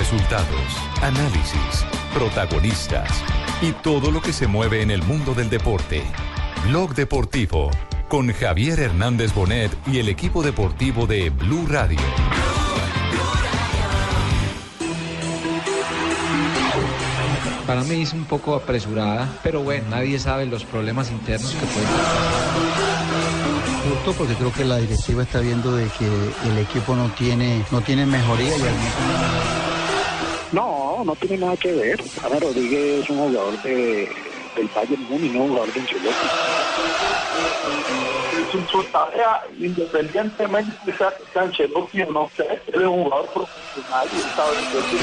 Resultados, análisis, protagonistas y todo lo que se mueve en el mundo del deporte. Blog Deportivo con Javier Hernández Bonet y el equipo deportivo de Blue Radio. Para mí es un poco apresurada, pero bueno, nadie sabe los problemas internos que pueden Justo porque creo que la directiva está viendo de que el equipo no tiene, no tiene mejoría y al mismo No, no tiene nada que ver. Ana Rodríguez es un jugador de, del Bayern Múnich, no un jugador de Ancelotti. su, su tarea, independientemente de sea que sea Ancelotti o no sea, él es un jugador profesional y sabe lo que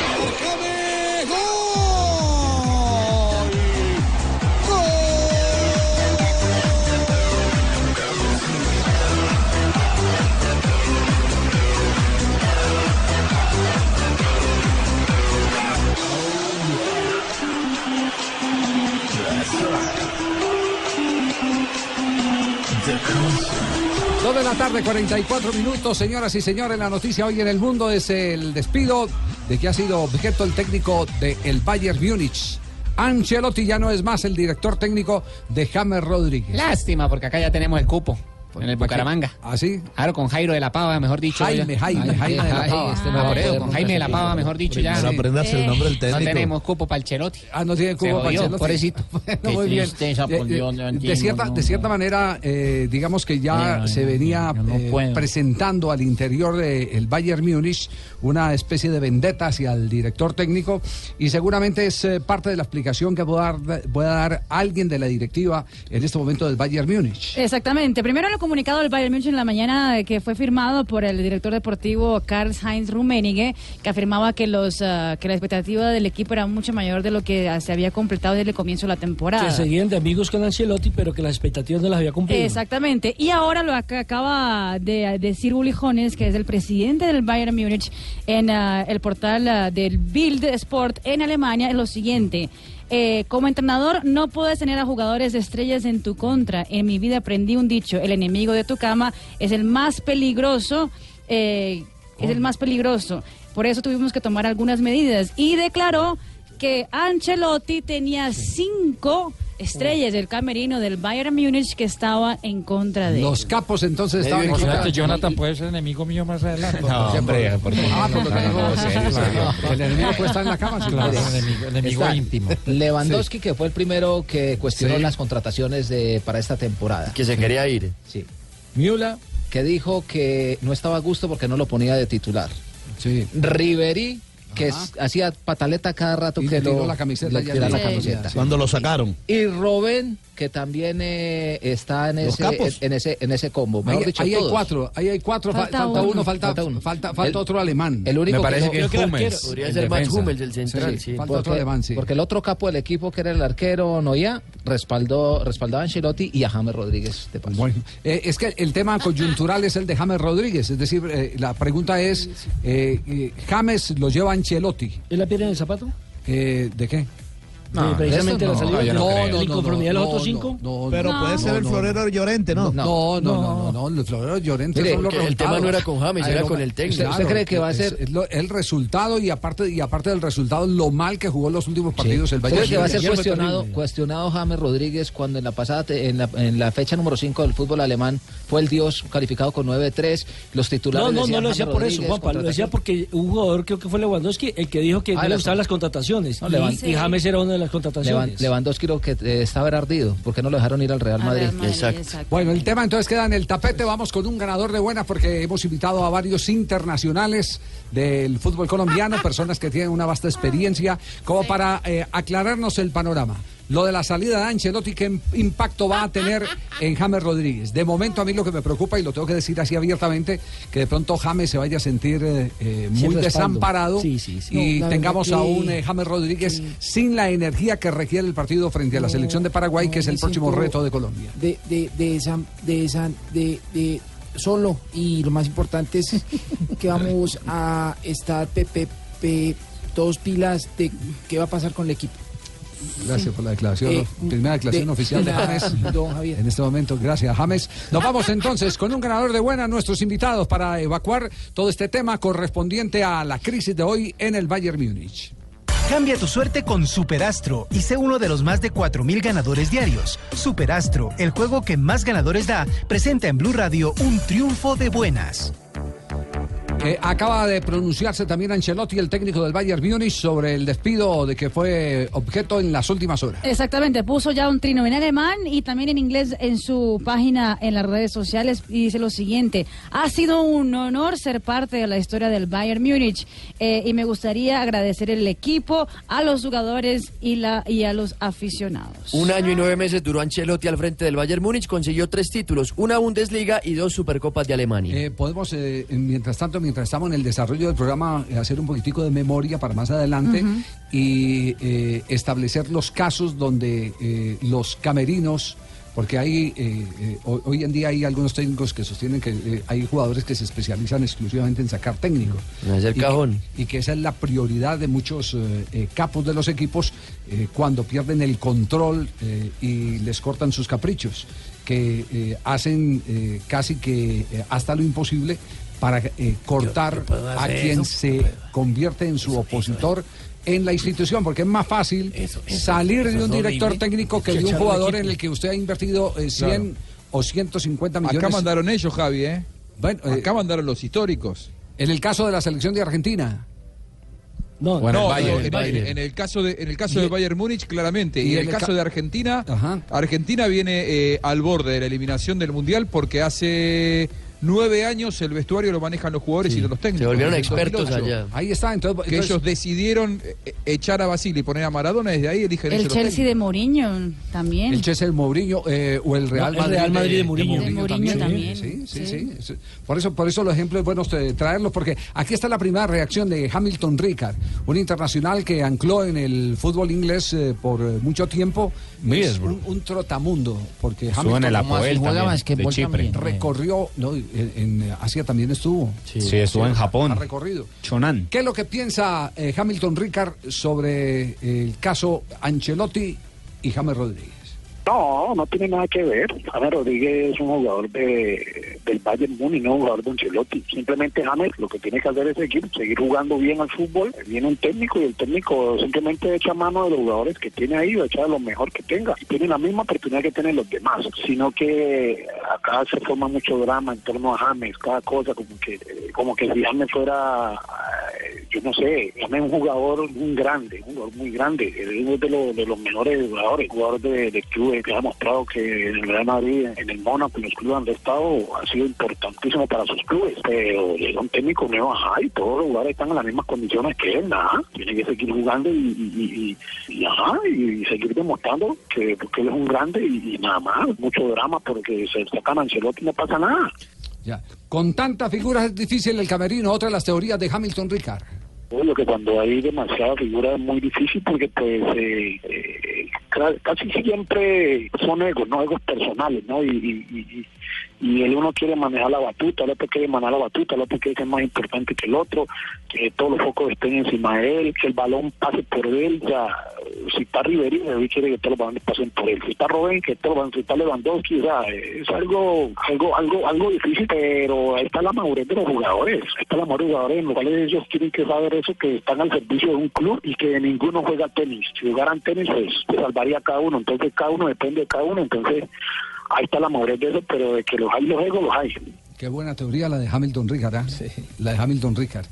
Dos de la tarde, 44 minutos, señoras y señores. La noticia hoy en el mundo es el despido de que ha sido objeto el técnico del Bayern Múnich. Ancelotti ya no es más el director técnico de James Rodríguez. Lástima, porque acá ya tenemos el cupo. En el Bucaramanga. ¿Ah, sí? Claro, con Jairo de la Pava, mejor dicho. Jaime, ya. Jaime, Jaime de la Pava. este no Ah, con no Jaime de la. Pava, mejor dicho, ya. No aprendas el nombre del técnico. No tenemos cupo para el Chelotti. Ah, no tiene cubo Se para Ancelotti. pobrecito. Qué muy bien. tristeza, por De- no de, cierta, no, de cierta manera, eh, digamos que ya No, no, se no, venía no eh, presentando al interior del Bayern Múnich una especie de vendetta hacia el director técnico y seguramente es eh, parte de la explicación que pueda dar, pueda dar alguien de la directiva en este momento del Bayern Múnich. Exactamente. Primero el comunicado del Bayern München en la mañana que fue firmado por el director deportivo Karl-Heinz Rummenigge, que afirmaba que los ah, que la expectativa del equipo era mucho mayor de lo que se había completado desde el comienzo de la temporada. Que seguían de amigos con Ancelotti, pero que las expectativas no las había cumplido. Exactamente. Y ahora lo que acaba de decir Uli Jones, que es el presidente del Bayern Múnich, en ah, el portal ah, del Bild Sport en Alemania, es lo siguiente. Eh, como entrenador no puedes tener a jugadores de estrellas en tu contra. En mi vida aprendí un dicho, el enemigo de tu cama es el más peligroso, eh, es el más peligroso. Por eso tuvimos que tomar algunas medidas. Y declaró que Ancelotti tenía cinco estrellas del camerino del Bayern Múnich que estaba en contra de él. Los capos entonces estaban en Jonathan, contra- Jonathan puede ser enemigo mío más adelante. No, hombre, por Ah, por lo que digo, serio, serio. El enemigo puede estar en la cama. sí, Claro, enemigo, enemigo Está íntimo. Lewandowski, que fue el primero que cuestionó Sí. las contrataciones de, para esta temporada. Que se quería ir. Sí. Müller, que dijo que no estaba a gusto porque no lo ponía de titular. Sí. Ribery, que es- hacía pataleta cada rato Y que le tiró lo la camiseta le ya tiraba de- la camiseta. Cuando lo sacaron. Y Robben, que también eh, está en ese, en, ese, en ese combo. Mejor Ahí, dicho, ahí hay cuatro, ahí hay cuatro, fa- Falta falta, uno. uno, falta, Falta uno. falta, falta El- otro alemán. El único Me parece no- que es creo que el Hummels. arquero- Podría ser más defensa. Hummels el central, sí. falta otro porque, alemán, sí. porque el otro capo del equipo, que era el arquero Noia, respaldó, respaldó a Ancelotti y a James Rodríguez de paso. Bueno, eh, es que el tema coyuntural es el de James Rodríguez, es decir, eh, la pregunta es, eh, eh, James lo lleva Ancelotti, ¿Es la piedra en el zapato? eh, ¿de qué? Eh, precisamente la no, salida. no creo. ¿La inconformidad de los otros cinco? No, Pero no, puede ser no, el no, florero Llorente, ¿no? No, no, no, no, no, los floreros llorentes Mire, son los que el tema no era con James, Ay, era no, con el técnico. ¿Usted- usted cree que va a ser- es lo- el resultado y aparte y aparte del resultado lo mal que jugó en los últimos partidos el ¿Usted Bayern cree que va a ser cuestionado, cuestionado James Rodríguez cuando en la pasada en la, en la fecha número 5 del fútbol alemán fue el dios calificado con 9-3 los titulares No, no, no lo decía por eso, Juanpa. Lo decía porque un jugador, creo que fue Lewandowski, el que dijo que Ah, no le gustaban las contrataciones. No, Y- James era una de las Levan- contrataciones. Lewandowski creo que eh, estaba ardido porque no lo dejaron ir al Real Al Madrid. Real Madrid, Exacto. exacto. Bueno, el tema entonces queda en el tapete. Vamos con un ganador de buenas porque hemos invitado a varios internacionales del fútbol colombiano, personas que tienen una vasta experiencia, como para eh, aclararnos el panorama. Lo de la salida de Ancelotti, ¿qué im- impacto va a tener en James Rodríguez? De momento a mí lo que me preocupa, y lo tengo que decir así abiertamente, que de pronto James se vaya a sentir eh, eh, muy desamparado Sí, sí, sí. y No, tengamos verdad a que- un eh, James Rodríguez sin la energía que requiere el partido frente a la No, selección de Paraguay, no, que es el próximo reto de Colombia. de, de, de esa, de esa, de, de solo y lo más importante es que vamos a estar Pepe, todos pilas de qué va a pasar con el equipo. Gracias por la declaración. Eh, Primera declaración de- oficial de James. don Javier. En este momento, gracias, James. Nos vamos entonces con un ganador de buena, nuestros invitados, para evacuar todo este tema correspondiente a la crisis de hoy en el Bayern Múnich. Cambia tu suerte con Superastro y sé uno de los más de 4.000 ganadores diarios. Superastro, el juego que más ganadores da, presenta en Blue Radio un triunfo de buenas. Eh, acaba de pronunciarse también Ancelotti, el técnico del Bayern Múnich, sobre el despido de que fue objeto en las últimas horas. Exactamente, puso ya un trino en alemán y también en inglés en su página en las redes sociales y dice lo siguiente, ha sido un honor ser parte de la historia del Bayern Múnich eh, y me gustaría agradecer el equipo, a los jugadores y, la, y a los aficionados. Un año y nueve meses duró Ancelotti al frente del Bayern Múnich, consiguió tres títulos, una Bundesliga y dos Supercopas de Alemania. Eh, podemos, eh, mientras tanto, mientras estamos en el desarrollo del programa, eh, hacer un poquitico de memoria para más adelante y eh, establecer los casos donde eh, los camerinos, porque hay eh, eh, hoy, en día hay algunos técnicos que sostienen que eh, hay jugadores que se especializan exclusivamente en sacar técnicos. Que- cajón. y que esa es la prioridad de muchos capos de los equipos eh, cuando pierden el control eh, y les cortan sus caprichos, que eh, hacen eh, casi que eh, hasta lo imposible para eh, cortar a quien eso, se convierte en su opositor. En la institución, porque es más fácil salir eso de un director horrible. técnico que de un jugador en el que usted ha invertido eh, 100 Claro. o 150 millones. Acá mandaron ellos, Javi, ¿eh? Bueno, Acá mandaron los históricos. En el caso de la selección de Argentina. No, No, no, no, Bayern, en, Bayern. en el caso de en el caso Y- de Bayern Múnich claramente y y, en en el el caso ca- de Argentina Ajá. Argentina viene eh, al borde de la eliminación del mundial porque hace nueve años el vestuario lo manejan los jugadores y no los técnicos. Se volvieron expertos 2008. allá. Ahí está, entonces, Que entonces- ellos decidieron eh, echar a Basile y poner a Maradona desde ahí eligen El los Chelsea de Mourinho también. El Chelsea del Mourinho eh, o el Real No, el Real Madrid de Mourinho. De Mourinho también. Sí, sí, Sí. Por eso, por eso los ejemplos es bueno eh, traerlos, porque aquí está la primera reacción de Hamilton Ricard, un internacional que ancló en el fútbol inglés eh, por mucho tiempo. Middlesbrough. un, un trotamundo, porque Estuvo en el Hamilton Apoel juega también, basquetbol de Chipre. también. recorrió, no, en, en Asia también estuvo. Sí, estuvo en Japón. Ha recorrido. Chonan. ¿Qué es lo que piensa eh, Hamilton Ricard sobre el caso Ancelotti y James Rodríguez? No, no tiene nada que ver. James Rodríguez es un jugador de, del Bayern Múnich, no un jugador de Ancelotti. Simplemente James lo que tiene que hacer es seguir, seguir jugando bien al fútbol. Viene un técnico y el técnico simplemente echa mano de los jugadores que tiene ahí o echa lo mejor que tenga. Y tiene la misma oportunidad que tienen los demás. Sino que acá se forma mucho drama en torno a James, cada cosa como que como que si James fuera, eh, yo no sé, es un jugador un grande, un jugador muy grande. Es de, los- de los mejores jugadores, jugador de, de clubes que ha mostrado que en el Real Madrid, en el Mónaco, en los clubes donde ha estado, ha sido importantísimo para sus clubes. Pero llega un técnico nuevo, ajá, y todos los jugadores están en las mismas condiciones que él, nada. Tiene que seguir jugando y, y, y- y, ajá, y seguir demostrando que, que él es un grande y, y nada más. Mucho drama porque se sacan a Ancelotti y no pasa nada. Ya. Con tantas figuras es difícil el camerino, otra de las teorías de Hamilton Ricard. Obvio que cuando hay demasiadas figuras es muy difícil porque pues eh, eh, casi siempre son egos, no egos personales, ¿no? Y, y, y, el uno quiere manejar la batuta, el otro quiere manejar la batuta, el otro quiere ser más importante que el otro, que todos los focos estén encima de él, que el balón pase por él, ya si está Ribery quiere que todos los balones pasen por él, si está Robben, que todos los balones, si está Lewandowski, o sea, es algo, algo, algo, algo difícil, pero ahí está la madurez de los jugadores, ahí está la madurez de los jugadores, en los cuales ellos tienen que saber eso, que están al servicio de un club y que ninguno juega tenis, si jugaran tenis pues se salvaría cada uno, entonces cada uno depende de cada uno, entonces ahí está la madurez de eso, pero de que los hay los egos, los hay. Qué buena teoría la de Hamilton Ricard, ¿ah? La de Hamilton Ricard.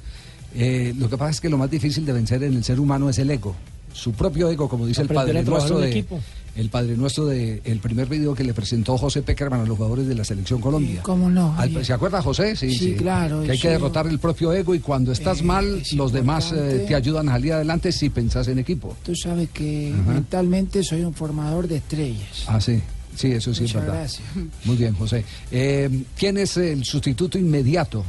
Eh, lo que pasa es que lo más difícil de vencer en el ser humano es el ego. Su propio ego, como dice el padre nuestro de, equipo. el padre nuestro de el primer video que le presentó José Peckerman a los jugadores de la selección Colombia. ¿Cómo no? Al-? ¿Se acuerda José? Sí, Sí, claro, Que hay que derrotar el propio ego y cuando estás mal, los demás eh, te ayudan a salir adelante si pensás en equipo. Tú sabes que Ajá. mentalmente soy un formador de estrellas. Ah, sí. Sí, eso sí Muchas es verdad. gracias. Muy bien, José. Eh, ¿Quién es el sustituto inmediato?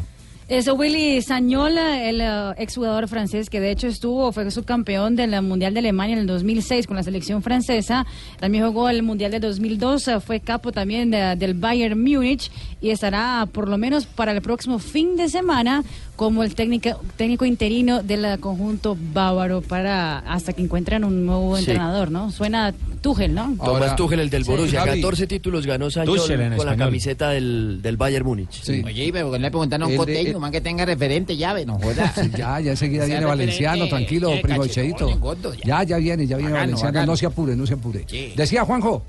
Es Willy Sañola, el eh, exjugador francés que de hecho estuvo, fue subcampeón del Mundial de Alemania en el 2006 con la selección francesa. También jugó el Mundial de 2002, eh, fue capo también de- del Bayern Múnich y estará por lo menos para el próximo fin de semana como el técnico, técnico interino del conjunto bávaro para hasta que encuentren un nuevo Sí. entrenador, ¿no? Suena Tuchel, ¿no? Tomás Tuchel, el del Sí. Borussia. Javi. 14 títulos ganó Sancho con la camiseta del, del Bayern Múnich. Oye, y pero le preguntaron a un coteño, el- man que tenga referente llave, no joda. Sí, ya, ya enseguida Sea viene Valenciano, tranquilo, eh, primo Cheito. Ya, ya viene, ya viene Bacano, Valenciano. bacano. No se apure, no se apure. Sí. Decía Juanjo.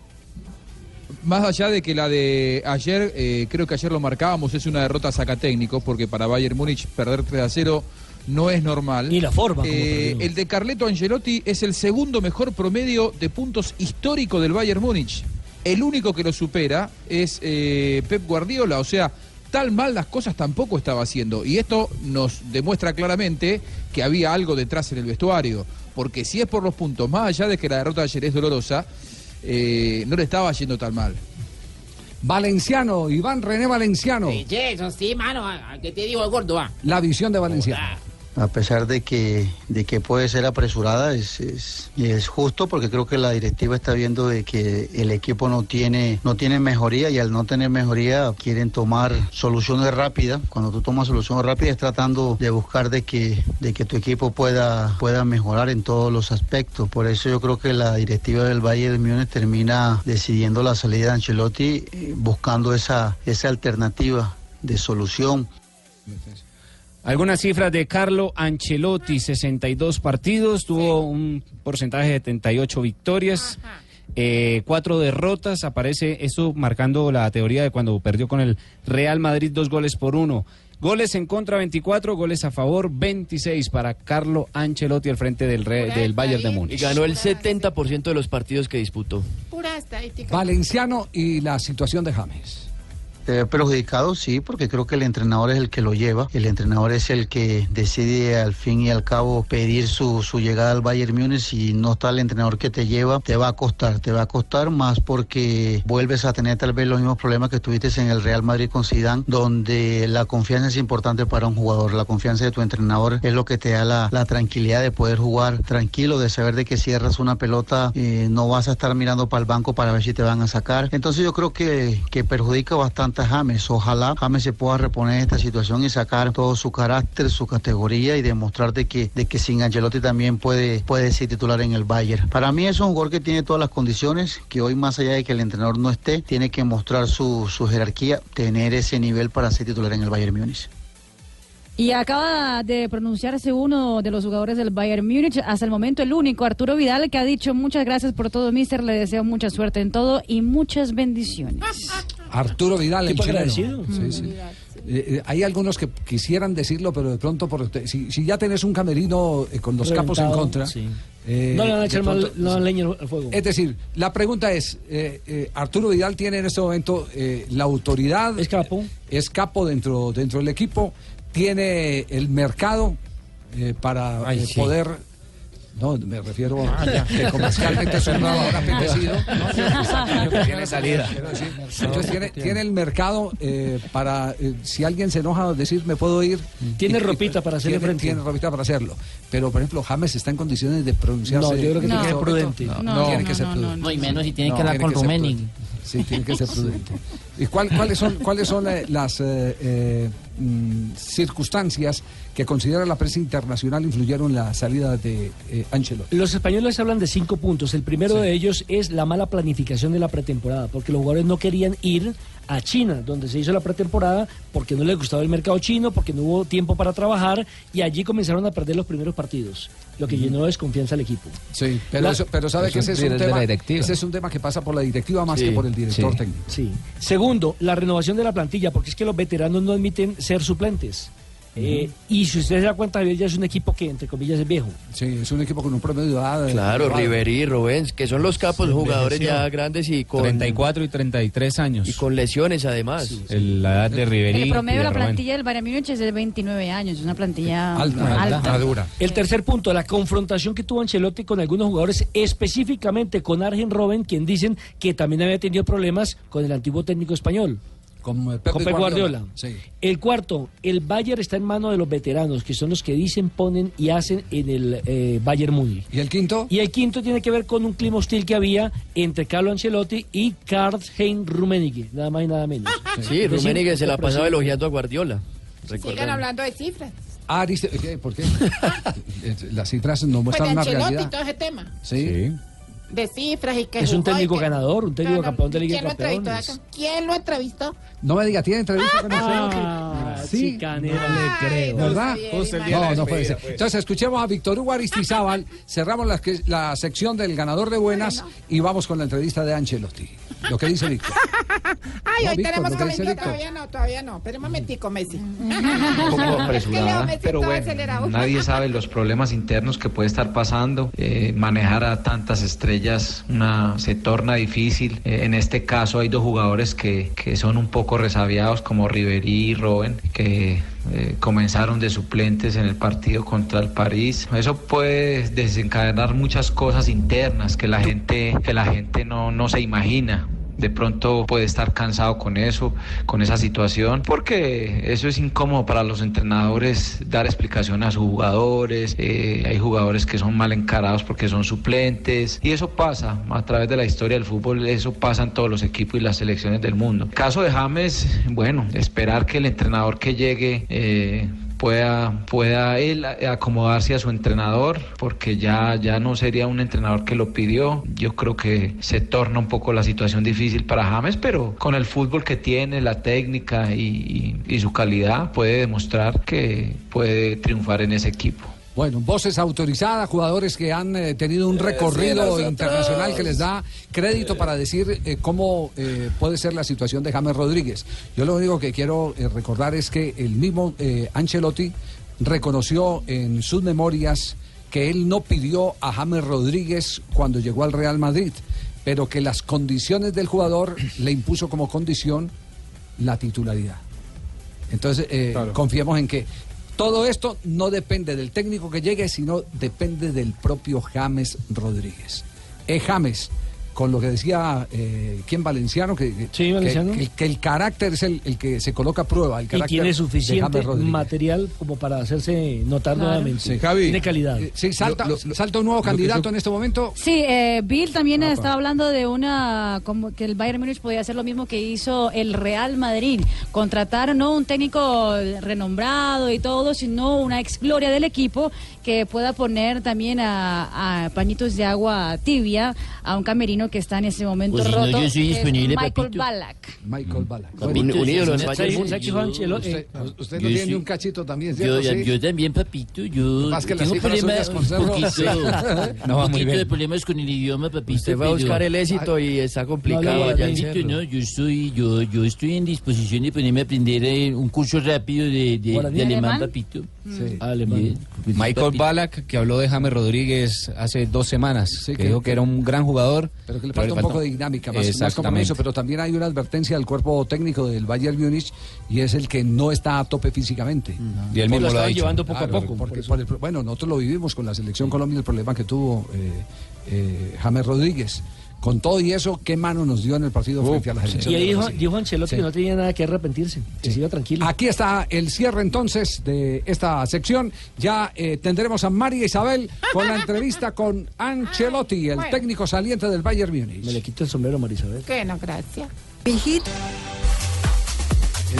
Más allá de que la de ayer, eh, creo que ayer lo marcábamos, es una derrota sacatécnico, porque para Bayern Múnich perder 3 a 0 no es normal. Ni la forma Eh, el de Carleto Angelotti es el segundo mejor promedio de puntos histórico del Bayern Múnich. El único que lo supera es eh, Pep Guardiola, o sea, tal mal las cosas tampoco estaba haciendo. Y esto nos demuestra claramente que había algo detrás en el vestuario. Porque si es por los puntos, más allá de que la derrota de ayer es dolorosa, eh, no le estaba yendo tan mal. Valenciano, Iván René Valenciano. Che, eso sí, mano, ¿qué te digo el gordo? ah? La visión de Valenciano. A pesar de que, de que puede ser apresurada, es, es, es justo porque creo que la directiva está viendo de que el equipo no tiene, no tiene mejoría y al no tener mejoría quieren tomar soluciones rápidas. Cuando tú tomas soluciones rápidas es tratando de buscar de que, de que tu equipo pueda, pueda mejorar en todos los aspectos. Por eso yo creo que la directiva del Valle de Múnich termina decidiendo la salida de Ancelotti eh, buscando esa, esa alternativa de solución. Algunas cifras de Carlo Ancelotti, 62 partidos, tuvo un porcentaje de 78 victorias, eh, cuatro derrotas, aparece esto marcando la teoría de cuando perdió con el Real Madrid dos goles por uno. Goles en contra 24, goles a favor 26 para Carlo Ancelotti al frente del, Re- del Bayern de Y Múnich. ganó el 70% de los partidos que disputó. Pura estadística. Valenciano y la situación de James. Eh, perjudicado, sí, porque creo que el entrenador es el que lo lleva. El entrenador es el que decide al fin y al cabo pedir su, su llegada al Bayern Múnich. Si no está el entrenador que te lleva, te va a costar. Te va a costar más porque vuelves a tener tal vez los mismos problemas que tuviste en el Real Madrid con Zidane, donde la confianza es importante para un jugador. La confianza de tu entrenador es lo que te da la, tranquilidad de poder jugar tranquilo, de saber de que cierras una pelota, eh, no vas a estar mirando para el banco para ver si te van a sacar. Entonces yo creo que, que perjudica bastante James. Ojalá James se pueda reponer esta situación y sacar todo su carácter, su categoría y demostrar de que, de que sin Angelotti también puede, puede ser titular en el Bayern. Para mí es un jugador que tiene todas las condiciones, que hoy más allá de que el entrenador no esté, tiene que mostrar su, su jerarquía, tener ese nivel para ser titular en el Bayern Múnich. Y acaba de pronunciarse uno de los jugadores del Bayern Múnich, hasta el momento el único, Arturo Vidal, que ha dicho muchas gracias por todo, mister, le deseo mucha suerte en todo y muchas bendiciones. Arturo Vidal, el chileno. agradecido. Sí, sí. Eh, eh, hay algunos que quisieran decirlo, pero de pronto, por, si, si ya tenés un camerino eh, con los capos en Reventado, contra. sí. eh, no le van a echar mal- pronto- no leña al fuego. Es decir, la pregunta es, eh, eh, Arturo Vidal tiene en este momento eh, la autoridad, es capo, es capo dentro, dentro del equipo, tiene el mercado eh, para Ay, eh, sí. poder... No, me refiero Ah, a que comercialmente un jugador apetecido. ¿no? Tiene salida. Entonces tiene, tiene el mercado eh, para, eh, si alguien se enoja, decir me puedo ir. Tiene Y- ropita para hacerle tiene, ropita para hacerlo. Pero, por ejemplo, James está en condiciones de pronunciarse. No, yo creo que en tiene que este ser prudente. No, No, tiene no, que ser no, prudente. no. Y menos si tiene que hablar con prudente. Sí, tiene que ser prudente. ¿Y cuál- cuáles son, cuáles son eh, las eh, eh, mm, circunstancias que considera la prensa internacional influyeron en la salida de eh, Ancelotti? Los españoles hablan de cinco puntos. El primero de ellos es la mala planificación de la pretemporada, porque los jugadores no querían ir a China, donde se hizo la pretemporada, porque no les gustaba el mercado chino, porque no hubo tiempo para trabajar, y allí comenzaron a perder los primeros partidos, lo que llenó de desconfianza al equipo. Sí, pero, La- eso- pero sabe que ese es, un tema, ese es un tema que pasa por la directiva más que por el director sí, técnico. Sí. Segundo, la renovación de la plantilla, porque es que los veteranos no admiten ser suplentes. Eh, y si usted se da cuenta, ya es un equipo que, entre comillas, es viejo. Sí, es un equipo con un promedio de edad. eh, Claro. Riverí, Rubens, que son los capos, Sí, jugadores ya grandes y con 34 y 33 años. y con lesiones además. El- la edad de Riverí. El promedio y de la plantilla del Bayern Múnich es de 29 años, es una plantilla alta. El tercer punto, la confrontación que tuvo Ancelotti con algunos jugadores, específicamente con Arjen Robben, quien dicen que también había tenido problemas con el antiguo técnico español. Con Pep Guardiola. Guardiola. Sí. El cuarto, el Bayern está en manos de los veteranos, que son los que dicen, ponen y hacen en el eh, Bayern Múnich. ¿Y el quinto? Y el quinto tiene que ver con un clima hostil que había entre Carlo Ancelotti y Karl-Heinz Rummenigge, nada más y nada menos. Sí, decir, Rummenigge se la pasaba elogiando a Guardiola. Sigan hablando de cifras. Ah, dice, ¿qué? ¿por qué? Las cifras no Pues de muestran una realidad. todo ese tema. Sí. De cifras y que Es un y técnico que- ganador, un técnico campeón de Liga ¿Quién lo Campeones. ¿Quién lo entrevistó? No me diga, ¿tiene entrevista con Ah, Sí. chicanera, le creo. ¿Verdad? No, no puede ser. Entonces, escuchemos a Víctor Hugo Aristizábal. Cerramos la, sección del ganador de buenas y vamos con la entrevista de Ancelotti. Lo que dice Víctor. Ay, No, hoy Víctor, tenemos lo que dice comentario. Víctor. Todavía no, todavía no. Pero un momentico, Messi. un poco apresurada, Messi pero bueno, acelerado. nadie sabe los problemas internos que puede estar pasando. Eh, manejar a tantas estrellas una, se torna difícil. Eh, en este caso hay dos jugadores que, que son un poco resabiados como Riverí y Robben, que eh, comenzaron de suplentes en el partido contra el París. Eso puede desencadenar muchas cosas internas que la gente, que la gente no, no se imagina de pronto puede estar cansado con eso, con esa situación, porque eso es incómodo para los entrenadores dar explicación a sus jugadores, eh, hay jugadores que son mal encarados porque son suplentes y eso pasa a través de la historia del fútbol, eso pasa en todos los equipos y las selecciones del mundo. Caso de James, bueno, esperar que el entrenador que llegue eh, pueda, pueda él acomodarse a su entrenador, porque ya, ya no sería un entrenador que lo pidió. Yo creo que se torna un poco la situación difícil para James, pero con el fútbol que tiene, la técnica y, su calidad, puede demostrar que puede triunfar en ese equipo. Bueno, voces autorizadas, jugadores que han eh, tenido un recorrido nosotros. internacional que les da crédito para decir eh, cómo eh, puede ser la situación de James Rodríguez. Yo lo único que quiero eh, recordar es que el mismo eh, Ancelotti reconoció en sus memorias que él no pidió a James Rodríguez cuando llegó al Real Madrid, pero que las condiciones del jugador le impuso como condición la titularidad. Entonces, eh, confiemos en que todo esto no depende del técnico que llegue, sino depende del propio James Rodríguez. Es James, con lo que decía eh, quien Valenciano, que, que- Valenciano. que- que el carácter es el, el que se coloca a prueba. El Y carácter tiene de suficiente material como para hacerse notar Claro. nuevamente. Sí. Javi. Tiene calidad. Eh, Sí, salta, salta un nuevo candidato yo- en este momento. Sí, eh, Bill también estaba hablando de una, como que el Bayern Múnich podía hacer lo mismo que hizo el Real Madrid, contratar no un técnico renombrado y todo, sino una ex gloria del equipo que pueda poner también a, a pañitos de agua tibia a un camerino que está en ese momento Pues si no, roto. yo soy que es disponible, Michael papito. Ballack. Michael Ballack. Papito, Un- un ídolo Usted- usted- yo no tiene un cachito también, Yo, ¿cierto? Sí. yo también, papito, yo Más que las tengo problemas, con un poquito, un No va muy poquito bien. de problemas con el idioma, papito. Usted fue a buscar el éxito y está complicado en Papito, no, yo estoy, yo, yo estoy en disposición de ponerme a aprender eh, un curso rápido de, de, de ¿Alemán? papito. Sí. Alemán. Michael Ballack, que habló de James Rodríguez hace dos semanas, que, dijo que era un gran jugador. Pero que le falta un poco de dinámica, más, más compromiso, pero también hay una advertencia del cuerpo técnico del Bayern Múnich y es el que no está a tope físicamente. Y él mismo lo ha están dicho. llevando poco Claro, a poco. por porque por el pro- bueno, nosotros lo vivimos con la selección Colombia, el problema que tuvo eh, eh, James Rodríguez. Con todo y eso, ¿qué mano nos dio en el partido frente a la selección? Y dijo, dijo Ancelotti Sí. que no tenía nada que arrepentirse, que siga tranquilo. Aquí está el cierre entonces de esta sección. Ya eh, tendremos a María Isabel con la entrevista con Ancelotti, el Bueno. técnico saliente del Bayern Múnich. Me le quito el sombrero, Marisabel. Que no, gracias.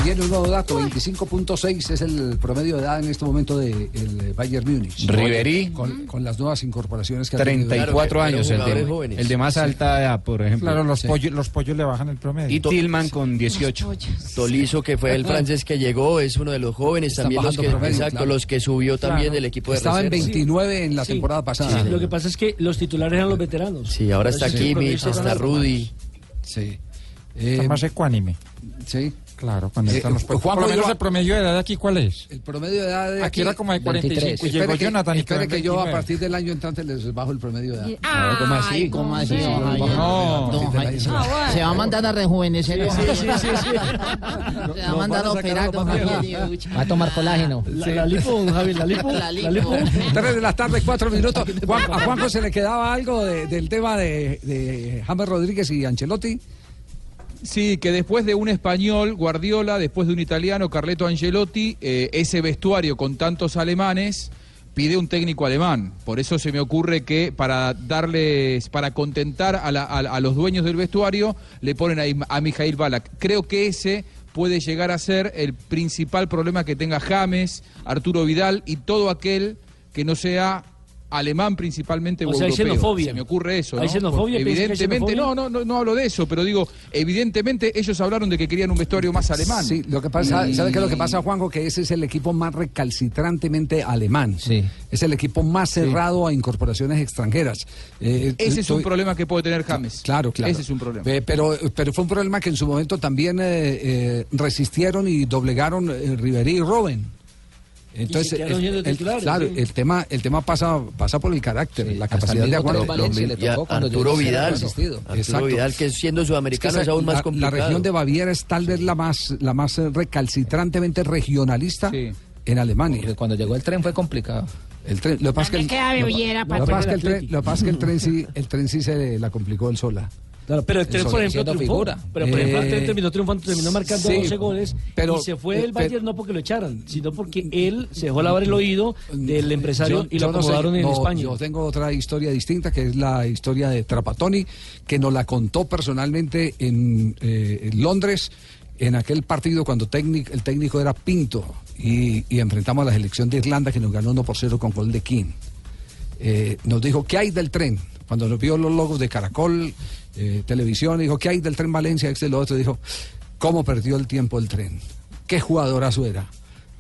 Viene un nuevo dato, 25.6 es el promedio de edad en este momento del Bayern Múnich. Ribery. Con, con las nuevas incorporaciones que ha tenido. 34 años, el de, el de más alta edad, por ejemplo. Claro, los, Sí. pollos, los pollos le bajan el promedio. Y Tillman con 18. Tolizo, que fue el francés que llegó, es uno de los jóvenes, Están también los que, promedio, exacto, claro. los que subió también Claro. del equipo de Estaba en reserva. 29 en la Sí. temporada pasada. Sí, lo que pasa es que los titulares eran los veteranos. Sí, ahora está Entonces, el Kimmich, está Rudy. Sí. Está Eh, más ecuánime. Sí. Claro, cuando Eh, están los pollos. Juanjo, Por menos yo- el promedio de edad aquí, ¿cuál es? El promedio de edad de Aquí era como de 45 y Espere llegó que- Jonathan y espere que yo a 29. partir del año entrante les bajo el promedio de edad. Ah, ¿cómo así? ¿Cómo así? No, Javier? no. Don Javier. Ah, Se va a mandar a rejuvenecer. Sí, Javier. sí, sí, sí. Se va a mandar a operar, don Javier. Va a tomar colágeno. La, la lipo, don Javi, la lipo. La lipo. 3 de la tarde, 4 minutos. Juan- a Juanjo se le quedaba algo de- del tema de, de James Rodríguez y Ancelotti. Sí, que después de un español, Guardiola, después de un italiano, Carleto Angelotti, eh, ese vestuario con tantos alemanes pide un técnico alemán. Por eso se me ocurre que para darles, para contentar a, la- a- a los dueños del vestuario, le ponen ahí a Mijail Balak. Creo que ese puede llegar a ser el principal problema que tenga James, Arturo Vidal y todo aquel que no sea alemán principalmente O o sea, hay europeo. xenofobia. Se me ocurre eso, ¿no? ¿Hay xenofobia? Porque ¿Piensa que hay Evidentemente, xenofobia? no, no, no, no hablo de eso, pero digo, evidentemente ellos hablaron de que querían un vestuario más alemán. Sí, lo que pasa, Y- ¿sabe qué es lo que pasa, Juanjo? Que ese es el equipo más recalcitrantemente alemán. Es el equipo más cerrado a incorporaciones extranjeras. Eh, Ese es un problema que puede tener James. Claro, claro. Ese es un problema. Eh, pero, pero fue un problema que en su momento también eh, eh, resistieron y doblegaron eh, Ribery y Robben. Entonces, el- el- claro, sí. el tema, el tema pasa, pasa por el carácter, la capacidad de aguante. Y a Arturo Vidal, Arturo Exacto. Vidal, que siendo sudamericano Es es, que aún la- más complicado. La región de Baviera es tal vez la más, la más recalcitrantemente regionalista en Alemania. cuando llegó el tren fue complicado. El tren, lo que pasa es que el, queda Baviera, lo que pasa es que el tren, Atlético? lo que pasa es que el tren sí, el tren sí se la complicó el sola. Claro, pero el tren, por ejemplo, triunfó. figura. Pero, por ejemplo, el tren Eh, terminó triunfando, terminó marcando sí, 12 goles. pero- y se fue eh, el pero- Bayern no porque lo echaran, sino porque él se dejó lavar el oído del empresario Yo- y lo yo no sé, acomodaron en no, España. Yo tengo otra historia distinta, que es la historia de Trapatoni, que nos la contó personalmente en, eh, en Londres, en aquel partido cuando el técnico era Pinto, y, y enfrentamos a la selección de Irlanda, que nos ganó 1 por 0 con gol de King. Eh, nos dijo, ¿qué hay del tren? Cuando nos vio los logos de Caracol, eh, Televisión, dijo, ¿qué hay del tren Valencia? Este, lo otro, dijo, ¿cómo perdió el tiempo el tren? ¿Qué jugadorazo era?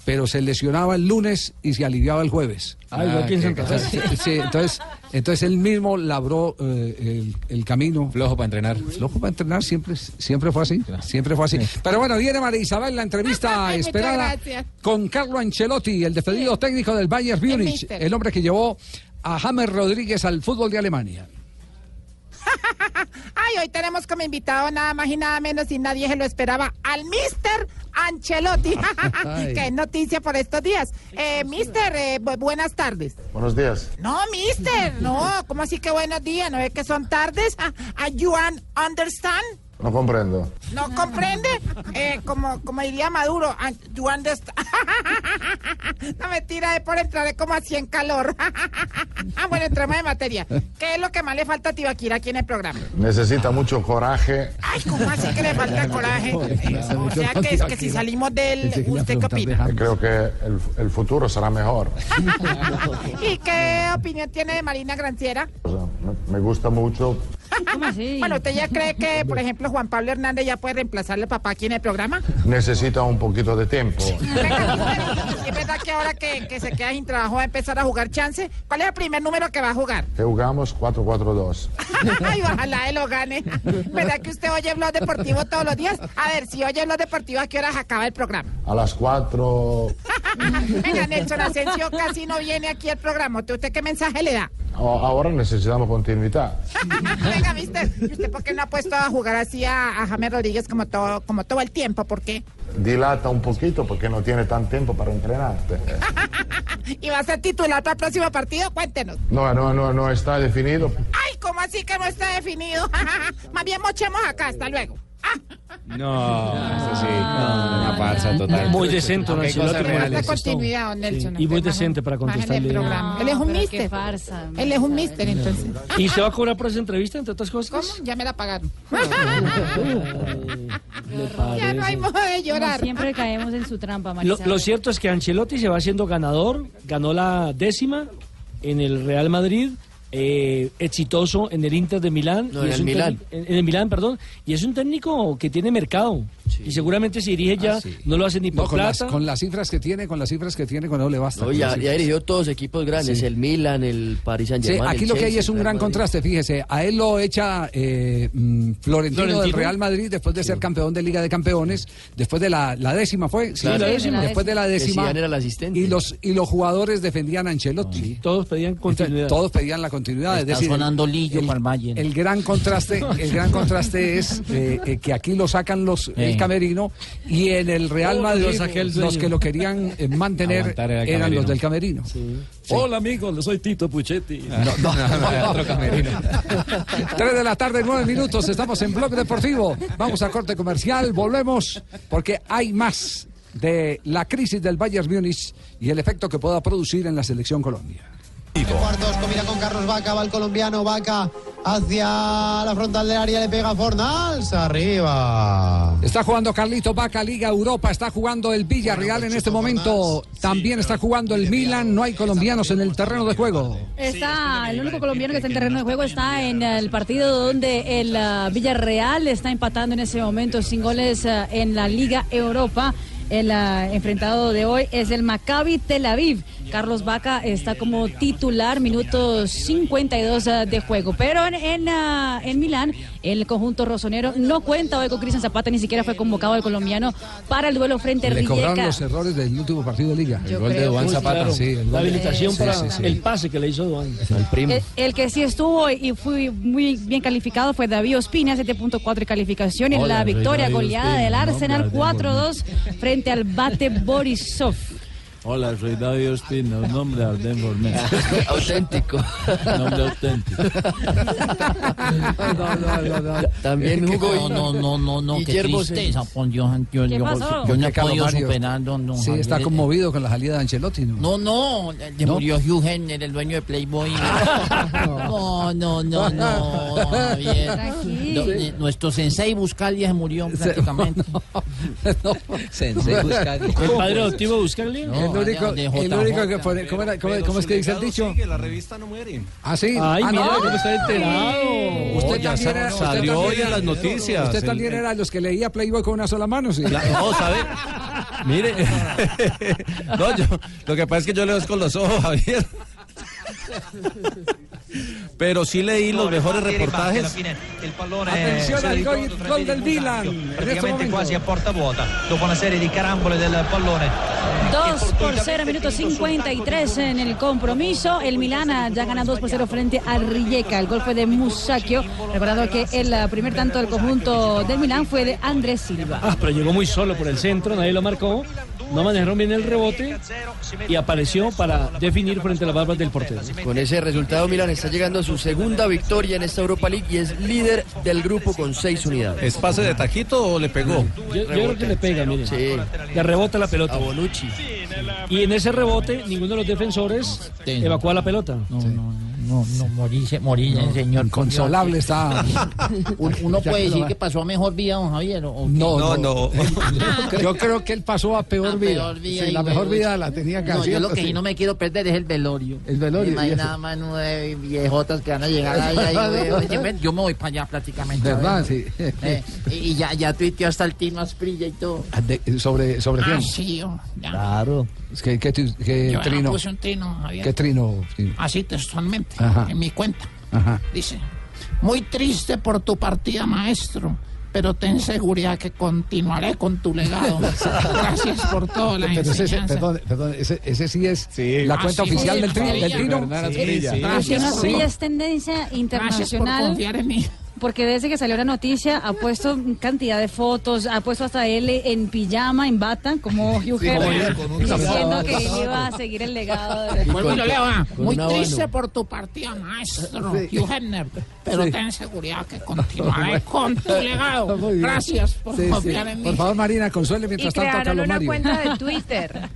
Pero se lesionaba el lunes y se aliviaba el jueves. Ah, igual que en Santa Fe. Sí, sí, entonces, entonces él mismo labró eh, el, el camino. Flojo para entrenar. Flojo para entrenar, siempre, siempre fue así. Siempre fue así. Pero bueno, viene María Isabel la entrevista esperada con Carlo Ancelotti, el despedido técnico del Bayern Múnich, mister. el hombre que llevó a James Rodríguez al fútbol de Alemania. Ay, hoy tenemos como invitado nada más y nada menos y nadie se lo esperaba al Mister Ancelotti. Qué noticia por estos días. Eh, Mister, eh, bu- buenas tardes. Buenos días. No, Mister, no, ¿cómo así que buenos días? ¿No es que son tardes? Ah, ah, you un- understand? No comprendo. ¿No comprende? Eh, como, como diría Maduro, ah, you understand? No mentira, es por entrar como así en calor. Ah, bueno, entremos en materia. ¿Qué es lo que más le falta a Tibaquira aquí en el programa? Necesita mucho coraje. Ay, ¿cómo así que le falta coraje? Eh, o sea, que, es que si salimos del... ¿Usted qué opina? Creo que el, el futuro será mejor. ¿Y qué opinión tiene de Marina Granciera? O sea, me, me gusta mucho. Bueno, ¿usted ya cree que, por ejemplo, Juan Pablo Hernández ya puede reemplazarle papá aquí en el programa? Necesita un poquito de tiempo. ¿Es verdad que ahora que, que se queda sin trabajo va a empezar a jugar chance? ¿Cuál es el primer número que va a jugar? Jugamos 4-4-2. Ay, ojalá él lo gane. ¿Verdad que usted oye Blog Deportivo todos los días? A ver, si oye Blog Deportivo, ¿a qué horas acaba el programa? A las 4. Venga, Nelson Asensio casi no viene aquí al programa. ¿Usted qué mensaje le da? Ahora necesitamos continuidad. Venga, mister, ¿y usted por qué no ha puesto a jugar así a, a James Rodríguez como todo, como todo el tiempo? ¿Por qué? Dilata un poquito porque no tiene tan tiempo para entrenarte. ¿Y va a ser titular para el próximo partido? Cuéntenos. No, no, no, no está definido. Ay, ¿cómo así que no está definido? Más bien mochemos acá, hasta luego. No, eso sí, una farsa total. Muy decente, don Ancelotti, reales. Continuidad, don Nelson. y muy decente para contestarle. Él es un mister. Él es un mister, entonces. ¿Y se va a cobrar por esa entrevista, entre otras cosas? ¿Cómo? Ya me la pagaron. Ya no hay modo de llorar. Siempre caemos en su trampa, Lo, Marisa. lo cierto es que Ancelotti se va haciendo ganador, ganó la décima en el Real Madrid, eh, exitoso en el Inter de Milán. No, y en es el un Milán. técnico- En, en el Milán, perdón. Y es un técnico que tiene mercado. Y seguramente si dirige ya, no lo hace ni No, por con, las, plata. con las cifras que tiene, con las cifras que tiene, con no le basta. No, con ya, las ya dirigió todos equipos grandes, Sí. el Milan, el Paris Saint Sí, Germain. aquí lo que hay es un gran contraste, fíjese. A él lo echa eh, mm, Florentino, del Florentino. Real Madrid después de ser campeón de Liga de Campeones, después de la, la décima fue. Sí, Claro. la décima. Después de la décima. Era el asistente. Y los, y los jugadores defendían a Ancelotti. Todos pedían continuidad. Todos pedían la continuidad. Está es decir, sonando el- Lillo el, el gran contraste, el gran contraste es eh, eh, que aquí lo sacan los el Eh. camerino y en el Real Oh, Madrid el los dueño. que lo querían eh, mantener eran los del camerino. Hola amigos, soy Tito Puchetti. No, no, Otro camerino. Tres de la tarde, nueve minutos. Estamos en Blog Deportivo. Vamos a corte comercial. Volvemos porque hay más de la crisis del Bayern Múnich y el efecto que pueda producir en la selección Colombia. Cuartos combina con Carlos Vaca, va el colombiano Vaca hacia la frontal del área, le pega Fornals, arriba. Está jugando Carlito Vaca, Liga Europa, está jugando el Villarreal en este momento, también está jugando el Milan, no hay colombianos en el terreno de juego. Está, el único colombiano que está en terreno de juego está en el partido donde el ah, Villarreal está empatando en ese momento sin goles ah, en la Liga Europa. El ah, enfrentado de hoy es el Maccabi Tel Aviv. Carlos Vaca está como titular, minutos 52 ah, de juego. Pero en, en, ah, en Milán, el conjunto rosonero no cuenta hoy con Cristian Zapata, ni siquiera fue convocado el colombiano para el duelo frente a Le cobraron los errores del último partido de Liga. El gol de creo. Uy, Zapata. claro. Sí, el gol la habilitación Sí, para sí, sí. el pase que le hizo Duan. El primo. El, el que sí estuvo y fue muy bien calificado fue David Ospina, 7.4 de calificación en la victoria David goleada Ospina, del Arsenal de 4-2 frente al Bate Borisov. Hola, soy David Ospina, un nombre Arden. Auténtico. Nombre auténtico. También Es que jugó. No, no, no, no, qué Guillermo tristeza, por Dios. Yo, ¿Qué yo- pasó? yo no he Carlos podido Mario. superar, don, don Sí, está Javier. conmovido con la salida de Ancelotti. ¿no? No, no, ¿No? murió Hugh Hefner, el dueño de Playboy. No, no, no, no, Javier. Tranquilo. Do- eh, Nuestro sensei Buscalia se murió prácticamente. Sensei Buscaglia. ¿El padre adoptivo Buscaglia? No, único, el único que pone, ¿cómo, era- cómo- cómo es que dice el dicho? la revista no muere. Ah, sí. Ay, ah, mira no. cómo está enterado. Usted ya también era, salió hoy en las noticias. Usted El- también era los que leía Playboy con una sola mano, sí. La- no, ¿sabe? Mire, no, yo, lo que pasa es que yo leo es con los ojos, Javier. Pero sí leí los mejores reportajes. Attenzione al gol, gol del Milan. Este praticamente quasi a porta vuota dopo una serie di carambole del pallone 2 por 0, minuto 53 en el compromiso. El Milán ah, ya gana 2 por 0 frente al Rijeka. El gol fue de Musacchio. Recordando que el primer tanto del conjunto del Milán fue de Andrés Silva. Ah, pero llegó muy solo por el centro, nadie lo marcó. No manejaron bien el rebote y apareció para definir frente a las barbas del portero. Con ese resultado, Milan está llegando a su segunda victoria en esta Europa League y es líder del grupo con seis unidades. ¿Es pase de taquito o le pegó? Yo, yo creo que le pega, mire. Sí. Le rebota la pelota. A Bonucci. Y en ese rebote, ninguno de los defensores evacúa la pelota. No, no, no, no, morirse, morirse, señor. Inconsolable está. Un- Uno puede que decir que pasó a mejor vida, don Javier. ¿o- qué? No, no. Yo creo que él pasó a peor A vida. peor vida, Sí, la mejor vida la tenía No, casi. yo lo que sí no me quiero perder es el velorio. El velorio, Imagina más nueve viejotas que van a llegar ahí. ahí, güey. yo, me, yo me voy para allá prácticamente. ¿Verdad? Sí. Eh, y ya, ya tuiteó hasta el Tino Asprilla y todo. De- sobre, sobre quién? Ah, sí, yo, ya. Claro. Que, que, tu- que Yo trino. puse un trino, Javier. ¿Qué trino? Sí. Así textualmente, Ajá. en mi cuenta. Ajá. Dice, muy triste por tu partida, maestro, pero ten seguridad que continuaré con tu legado. Gracias por todo la Pero ese, perdón, perdón, ese, ese sí es la Ah, cuenta sí, oficial sí, del, tri- del trino. Gracias, es tendencia Gracias por internacional. confiar en mí. Porque desde que salió la noticia ha puesto cantidad de fotos, ha puesto hasta él en pijama, en bata, como Hugh Sí, diciendo que él iba a seguir el legado. De... Y con Muy triste por tu partida, maestro Sí. Hugh Hefner, pero Sí. ten seguridad que continuaré con tu legado. Gracias por Sí, sí. confiar en mí. Por favor, Marina, consuele Y mientras tanto a Carlos una Mario. cuenta de Twitter.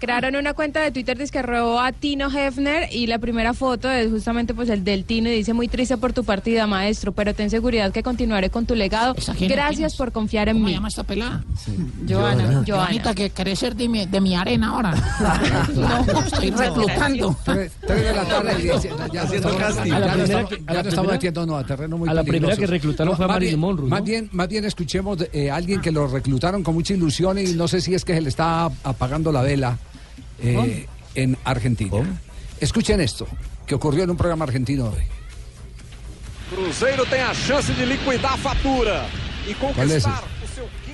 Crearon una cuenta de Twitter que robó a Tino Hefner y la primera foto es justamente pues el del Tino y dice muy triste por tu partida, maestro, pero ten seguridad que continuaré con tu legado. Gracias por confiar en ¿Cómo mí. llama esta pelada? Joana, Joana. Joanita, que querés ser de mi, de mi arena ahora. no, estoy reclutando. Tres tres de la tarde. y Ya, Haciendo casting. ya A la no primera estamos- ya no estamos a terreno muy a la primera que reclutaron fue a más Marilyn bien- Monroe, ¿no? Más bien, más bien escuchemos eh, alguien que lo reclutaron con mucha ilusión y no sé si es que se le está apagando la vela eh, en Argentina. Escuchen esto, que ocurrió en un programa argentino hoy. Cruzeiro tem a chance de liquidar a fatura e ¿Cuál es? conquistar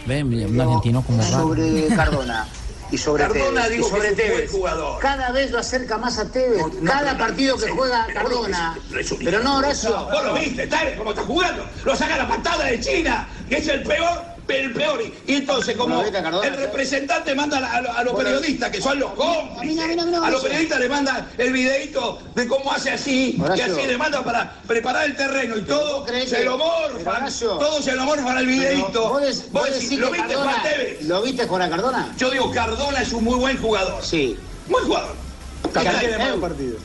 Ven, un argentino como sobre Cardona y sobre Cardona, Tevez. digo y sobre Tevez. jugador. Cada vez lo acerca más a Tevez. Cada partido que juega Cardona. Pero no, Horacio. Vos lo viste, ¿sabes cómo está jugando? Lo saca la patada de China, que es el peor, el peor. Y entonces, como el representante manda a, los periodistas, que son los cómplices, a los periodistas le manda el videito de cómo hace así, y Horacio. así le manda para preparar el terreno y todo, se que- lo morfan, todo se lo morfan al videito. ¿Vos, decís, ¿Lo que viste Juan Tevez? ¿Lo viste jugar a Cardona? Yo digo, Cardona es un muy buen jugador. Sí. Buen jugador. Que- tiene malos partidos.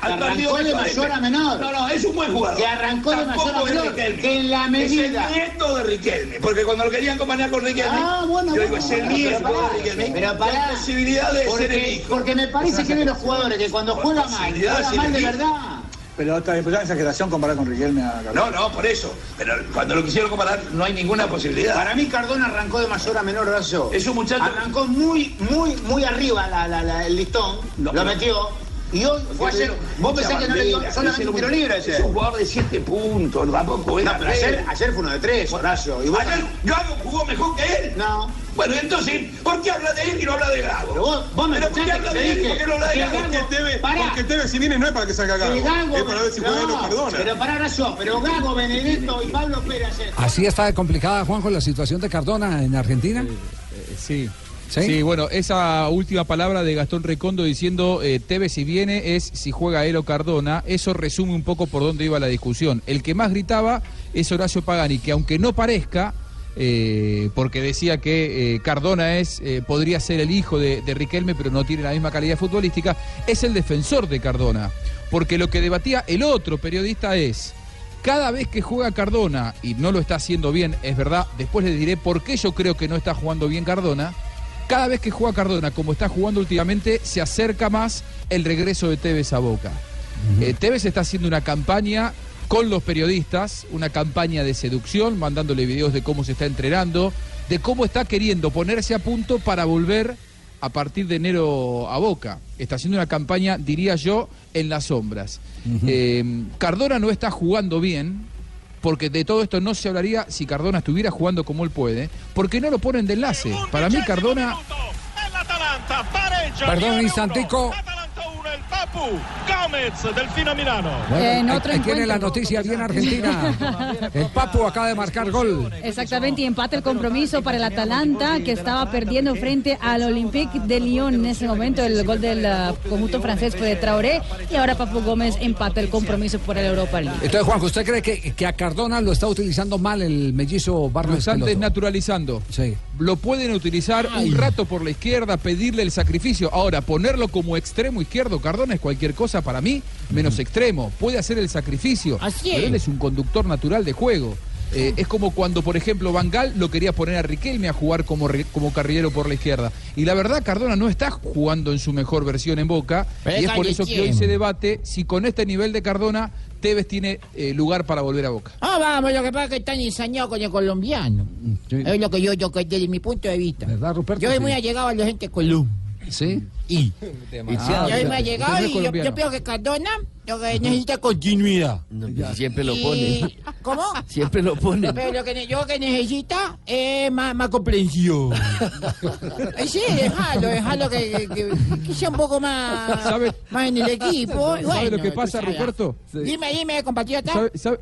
arrancó de mayor a menor. No, no, es un buen jugador. Que arrancó de mayor a menor. Que en la medida. Es el nieto de Riquelme. Porque cuando lo querían acompañar con Riquelme. Ah, bueno, yo digo, es el nieto de Riquelme. Pero pará. Hay posibilidad de ser el porque, hijo. porque me parece que de los jugadores que cuando juega mal, de juega mal de verdad. Pero está bien, exageración comparar con Riquelme a No, no, por eso. Pero cuando lo quisieron comparar, no hay ninguna posibilidad. Para mí Cardona arrancó de mayor a menor Horacio. Es un muchacho- Arrancó muy, muy, muy arriba la, la- la- el listón, No, lo metió. Y hoy fue a hacer. Vos pensás que no le dio solamente un tiro libre ese. Es un jugador de 7 puntos, tampoco es No, pero ayer, ayer fue uno de tres, Horacio. Y vos Ayer Gago jugó mejor que él. No. Bueno, entonces, ¿por qué habla de él y no habla de Gago? Pero vos, vos me ¿Pero por qué habla de él y por qué no habla de Gago? Tevez, Pará. porque si viene no es para que salga Gago, Gago- es para ver si juega él o no, Cardona. Pero para Horacio, pero Gago, Benedetto y Pablo Pérez ayer. Así está de complicada, Juanjo, la situación de Cardona en Argentina. Sí. ¿Sí? Bueno, esa última palabra de Gastón Recondo diciendo eh, si viene es si juega él o Cardona, eso resume un poco por dónde iba la discusión. El que más gritaba es Horacio Pagani, que aunque no parezca, eh, porque decía que eh, Cardona es eh, podría ser el hijo de, de Riquelme, pero no tiene la misma calidad futbolística, es el defensor de Cardona. Porque lo que debatía el otro periodista es, cada vez que juega Cardona, y no lo está haciendo bien, es verdad, después le diré por qué yo creo que no está jugando bien Cardona, cada vez que juega Cardona, como está jugando últimamente, se acerca más el regreso de Tevez a Boca. Eh, Tevez está haciendo una campaña con los periodistas, una campaña de seducción, mandándole videos de cómo se está entrenando, de cómo está queriendo ponerse a punto para volver a partir de enero a Boca. Está haciendo una campaña, diría yo, en las sombras. Eh, Cardona no está jugando bien, porque de todo esto no se hablaría si Cardona estuviera jugando como él puede, porque no lo ponen de enlace. Para mí Cardona... Perdón un instantico. Papu Gómez del Fino Milano. Bueno, otro ahí tiene la noticia bien argentina. El Papu acaba de marcar gol. Exactamente, y empate el compromiso para el Atalanta, que estaba perdiendo frente al Olympique de Lyon en ese momento. El gol del uh, conjunto francés fue de Traoré, y ahora Papu Gómez empata el compromiso por el Europa League. Entonces, Juanjo, ¿usted cree que, que a Cardona lo está utilizando mal el mellizo Lo Barros están Esqueloto? desnaturalizando. Lo pueden utilizar un rato por la izquierda, pedirle el sacrificio. Ahora, ponerlo como extremo izquierdo, Cardona es cualquier cosa para mí, menos extremo. Puede hacer el sacrificio. Así pero es. él es un conductor natural de juego. Eh, es como cuando, por ejemplo, Bangal lo quería poner a Riquelme a jugar como, como carrilero por la izquierda. Y la verdad, Cardona no está jugando en su mejor versión en Boca. Pero y es por eso que hoy se debate si con este nivel de Cardona, Tevez tiene eh, lugar para volver a Boca. Ah, vamos, lo que pasa es que están ensañados con el colombiano. Es lo que yo, yo desde mi punto de vista. ¿Verdad, Ruperto? Yo soy Sí. muy allegado a la gente Colombia. ¿Sí? Y. Ah, yo allegado usted es y yo, yo creo que Cardona lo que necesita continuidad. siempre lo pone. ¿Cómo? Siempre lo pone. Pero lo que yo que necesita es más, más comprensión. Eh, sí, déjalo, déjalo que, que- que sea un poco más, ¿Sabe- más en el equipo. ¿Sabe bueno, lo que pasa. Ruperto? Dime, dime, compatriota. ¿Sabe, sabe-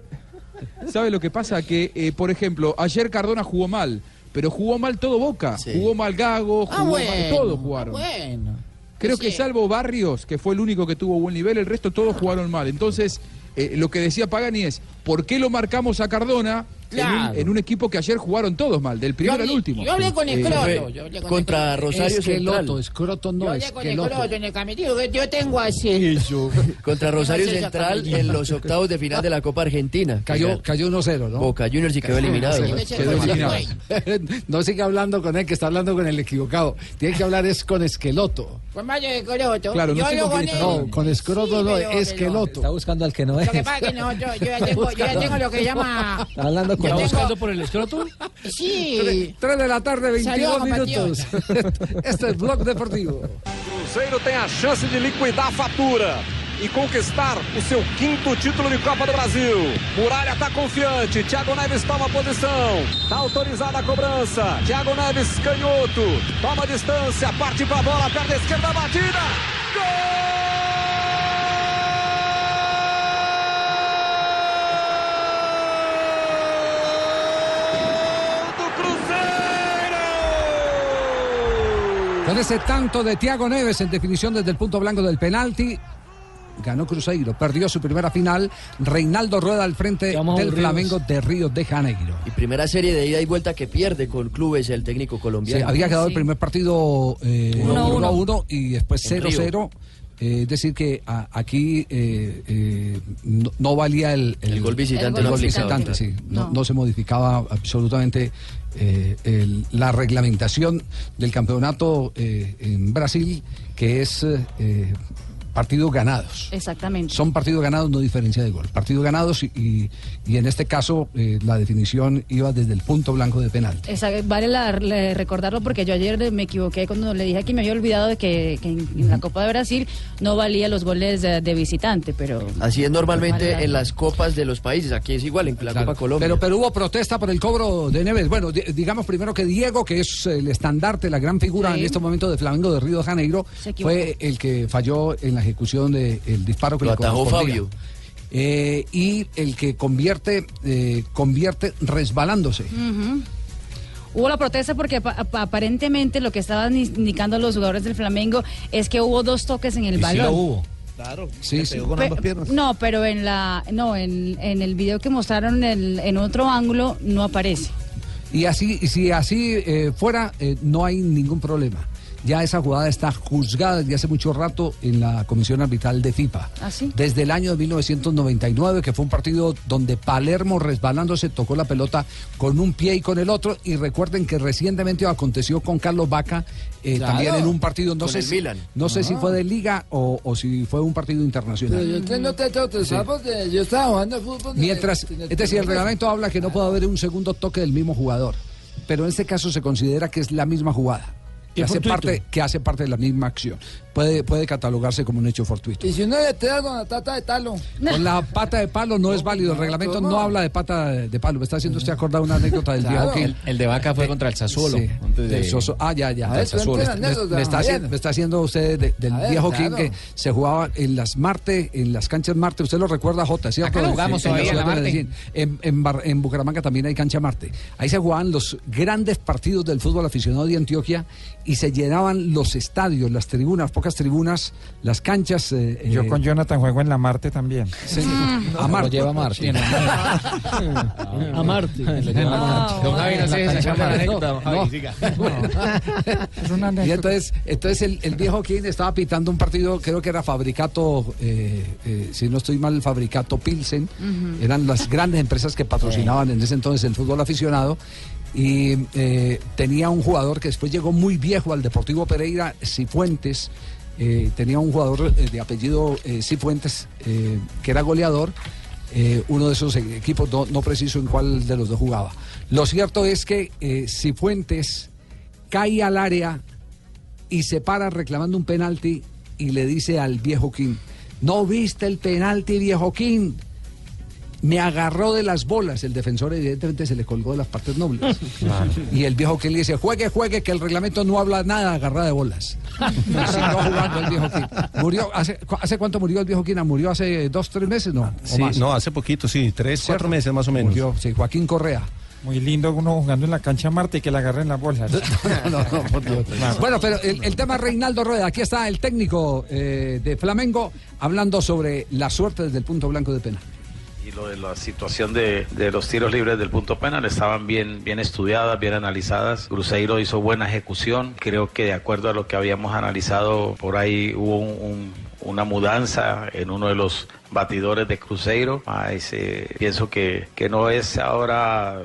sabe lo que pasa? Que, eh, por ejemplo, ayer Cardona jugó mal, pero jugó mal todo Boca. Jugó mal Gago, jugó Ah, mal, bueno, todos jugaron. Bueno. Creo Sí. que salvo Barrios, que fue el único que tuvo buen nivel, el resto todos jugaron mal. Entonces, eh, lo que decía Pagani es, ¿por qué lo marcamos a Cardona en, un, en un equipo que ayer jugaron todos mal, del primero Yo al último? yo hablé con Escroto, fue- yo hablé con Contra Escroto. Rosario Esqueloto, Central. escroto Yo no, hablé con esqueloto. Escroto en el camerino, que yo tengo acceso. Contra Rosario Central en los octavos de final de la Copa Argentina. Cayó, cayó 1-0, ¿no? Boca Juniors y quedó eliminado. Quedó no siga hablando con él, que está hablando con el equivocado. Tiene que hablar es con Esqueloto. Con Mario de Escroto. Claro, no yo sé hablo con. No, Escroto no, Esqueloto. Está buscando al que no Lo es. que pasa es que nosotros, yo ya tengo, yo ya tengo lo que llama... Está hablando yo ¿Está tengo- buscando por el escroto? Sí. 3 de la tarde, 22 Saludos, minutos. este es Blog Deportivo. Cruzeiro tem a chance de liquidar a fatura e conquistar o seu quinto título de Copa do Brasil. Muralha tá confiante, Thiago Neves toma posição, tá autorizada a cobrança. Thiago Neves canhoto, toma distância, parte pra bola, perna esquerda batida. Con ese tanto de Tiago Neves en definición desde el punto blanco del penalti, ganó Cruzeiro, perdió su primera final. Reinaldo Rueda al frente del aburridos. Flamengo de Río de Janeiro. Y primera serie de ida y vuelta que pierde con clubes el técnico Sí, colombiano. había quedado el primer partido eh, 1-1. 1-1 y después En Río. 0-0. Eh, es decir, que a- aquí eh, eh, no, no valía el, El gol visitante el gol visitante, sí. No, No. no se modificaba absolutamente eh, el- la reglamentación del campeonato eh, en Brasil, que es eh, partidos ganados. Exactamente. Son partidos ganados, no diferencia de gol. Partidos ganados y, y- y en este caso eh, la definición iba desde el punto blanco de penal. Esa- vale la- le- recordarlo porque yo ayer me equivoqué cuando le dije que me había olvidado de que, que en, en la Copa de Brasil no valía los goles de, de visitante, pero... Así es normalmente Vale la- en las copas de los países. Aquí es igual, en la Claro. Copa Colombia. Pero, pero hubo protesta por el cobro de Neves. Bueno, di- digamos primero que Diego, que es el estandarte, la gran figura Sí. en este momento de Flamengo de Río de Janeiro, fue el que falló en la ejecución del disparo que Lo le atajó. Fabio. Eh, y el que convierte, eh, convierte resbalándose. Hubo la protesta porque apa- aparentemente lo que estaban indicando los jugadores del Flamengo es que hubo dos toques en el balón. Claro, Sí, se sí. pegó con ambas piernas. no, pero en la no en, en el video que mostraron en, en otro ángulo no aparece. Y así, y si así eh, fuera, eh, no hay ningún problema. Ya esa jugada está juzgada desde hace mucho rato en la Comisión Arbitral de FIFA. ¿Ah, sí? Desde el año de 1999, que fue un partido donde Palermo resbalándose tocó la pelota con un pie y con el otro. Y recuerden que recientemente aconteció con Carlos Vaca, eh, Claro. también en un partido, no Con sé, el si, Milan. no sé si Ah. fue de liga o, o si fue un partido internacional. Pero yo entiendo teto, te Sí. sabes, de- yo estaba jugando fútbol. de- Mientras, de- es decir, el reglamento habla que no puede haber un segundo toque del mismo jugador, pero en este caso se considera que es la misma jugada, que hace parte, que hace parte de la misma acción. Puede, puede catalogarse como un hecho fortuito. Y si uno le tira con la tata de talo. Con la pata de palo no es válido, el reglamento no habla de pata de palo. Me está haciendo usted acordar una anécdota del Claro. viejo Gil. El, el de Vaca fue contra el Sassuolo. Sí, de- Soso- Ah, ya, ya. Ver, Me- anécdota, me, está haciendo, me está haciendo usted de- del ver, viejo claro. King que se jugaba en las Marte, en las canchas Marte. Usted lo recuerda, Jota, ¿cierto? Acá jugamos En- en todavía, la en la ciudad de Marte. Medellín. En, en Bar- en Bucaramanga también hay cancha Marte. Ahí se jugaban los grandes partidos del fútbol aficionado de Antioquia y se llenaban los estadios, las tribunas, pocas tribunas, las canchas. eh, Yo eh, con Jonathan juego en la Marte también. Sí, a Marte. Lo lleva Marte. A Marte. Don Javi, no sé si anécdota, Y entonces, entonces el, el viejo King estaba pitando un partido, creo que era Fabricato, eh, eh, si no estoy mal, Fabricato Pilsen. Eran las grandes empresas que patrocinaban en ese entonces el fútbol aficionado. Y eh, tenía un jugador que después llegó muy viejo al Deportivo Pereira, Cifuentes. Eh, tenía un jugador eh, de apellido eh, Cifuentes, que era goleador. uno de esos equipos, no, no preciso en cuál de los dos jugaba. Lo cierto es que Cifuentes cae al área y se para reclamando un penalti y le dice al viejo King, no viste el penalti viejo King. Me agarró de las bolas. El defensor evidentemente se le colgó de las partes nobles. Y el viejo King le dice, juegue, juegue, que el reglamento no habla nada agarrada de bolas. Y siguió jugando el viejo. Murió, ¿hace, cu- ¿hace cuánto murió el viejo King? ¿Murió hace dos, tres meses? No, Sí, más. no, hace poquito, sí, tres, ¿Cierto? cuatro meses más o menos. Murió, sí, Joaquín Correa. Muy lindo uno jugando en la cancha Marte y que le agarren las bolsas. No, no, por Dios. Bueno, pero el, el tema Reinaldo Rueda, aquí está el técnico eh, de Flamengo hablando sobre la suerte desde el punto blanco de penal. Y lo de la situación de, de los tiros libres del punto penal estaban bien, bien estudiadas, bien analizadas. Cruzeiro hizo buena ejecución. Creo que de acuerdo a lo que habíamos analizado, por ahí hubo un- un- una mudanza en uno de los batidores de Cruzeiro. Ah, ese- pienso que, que no es ahora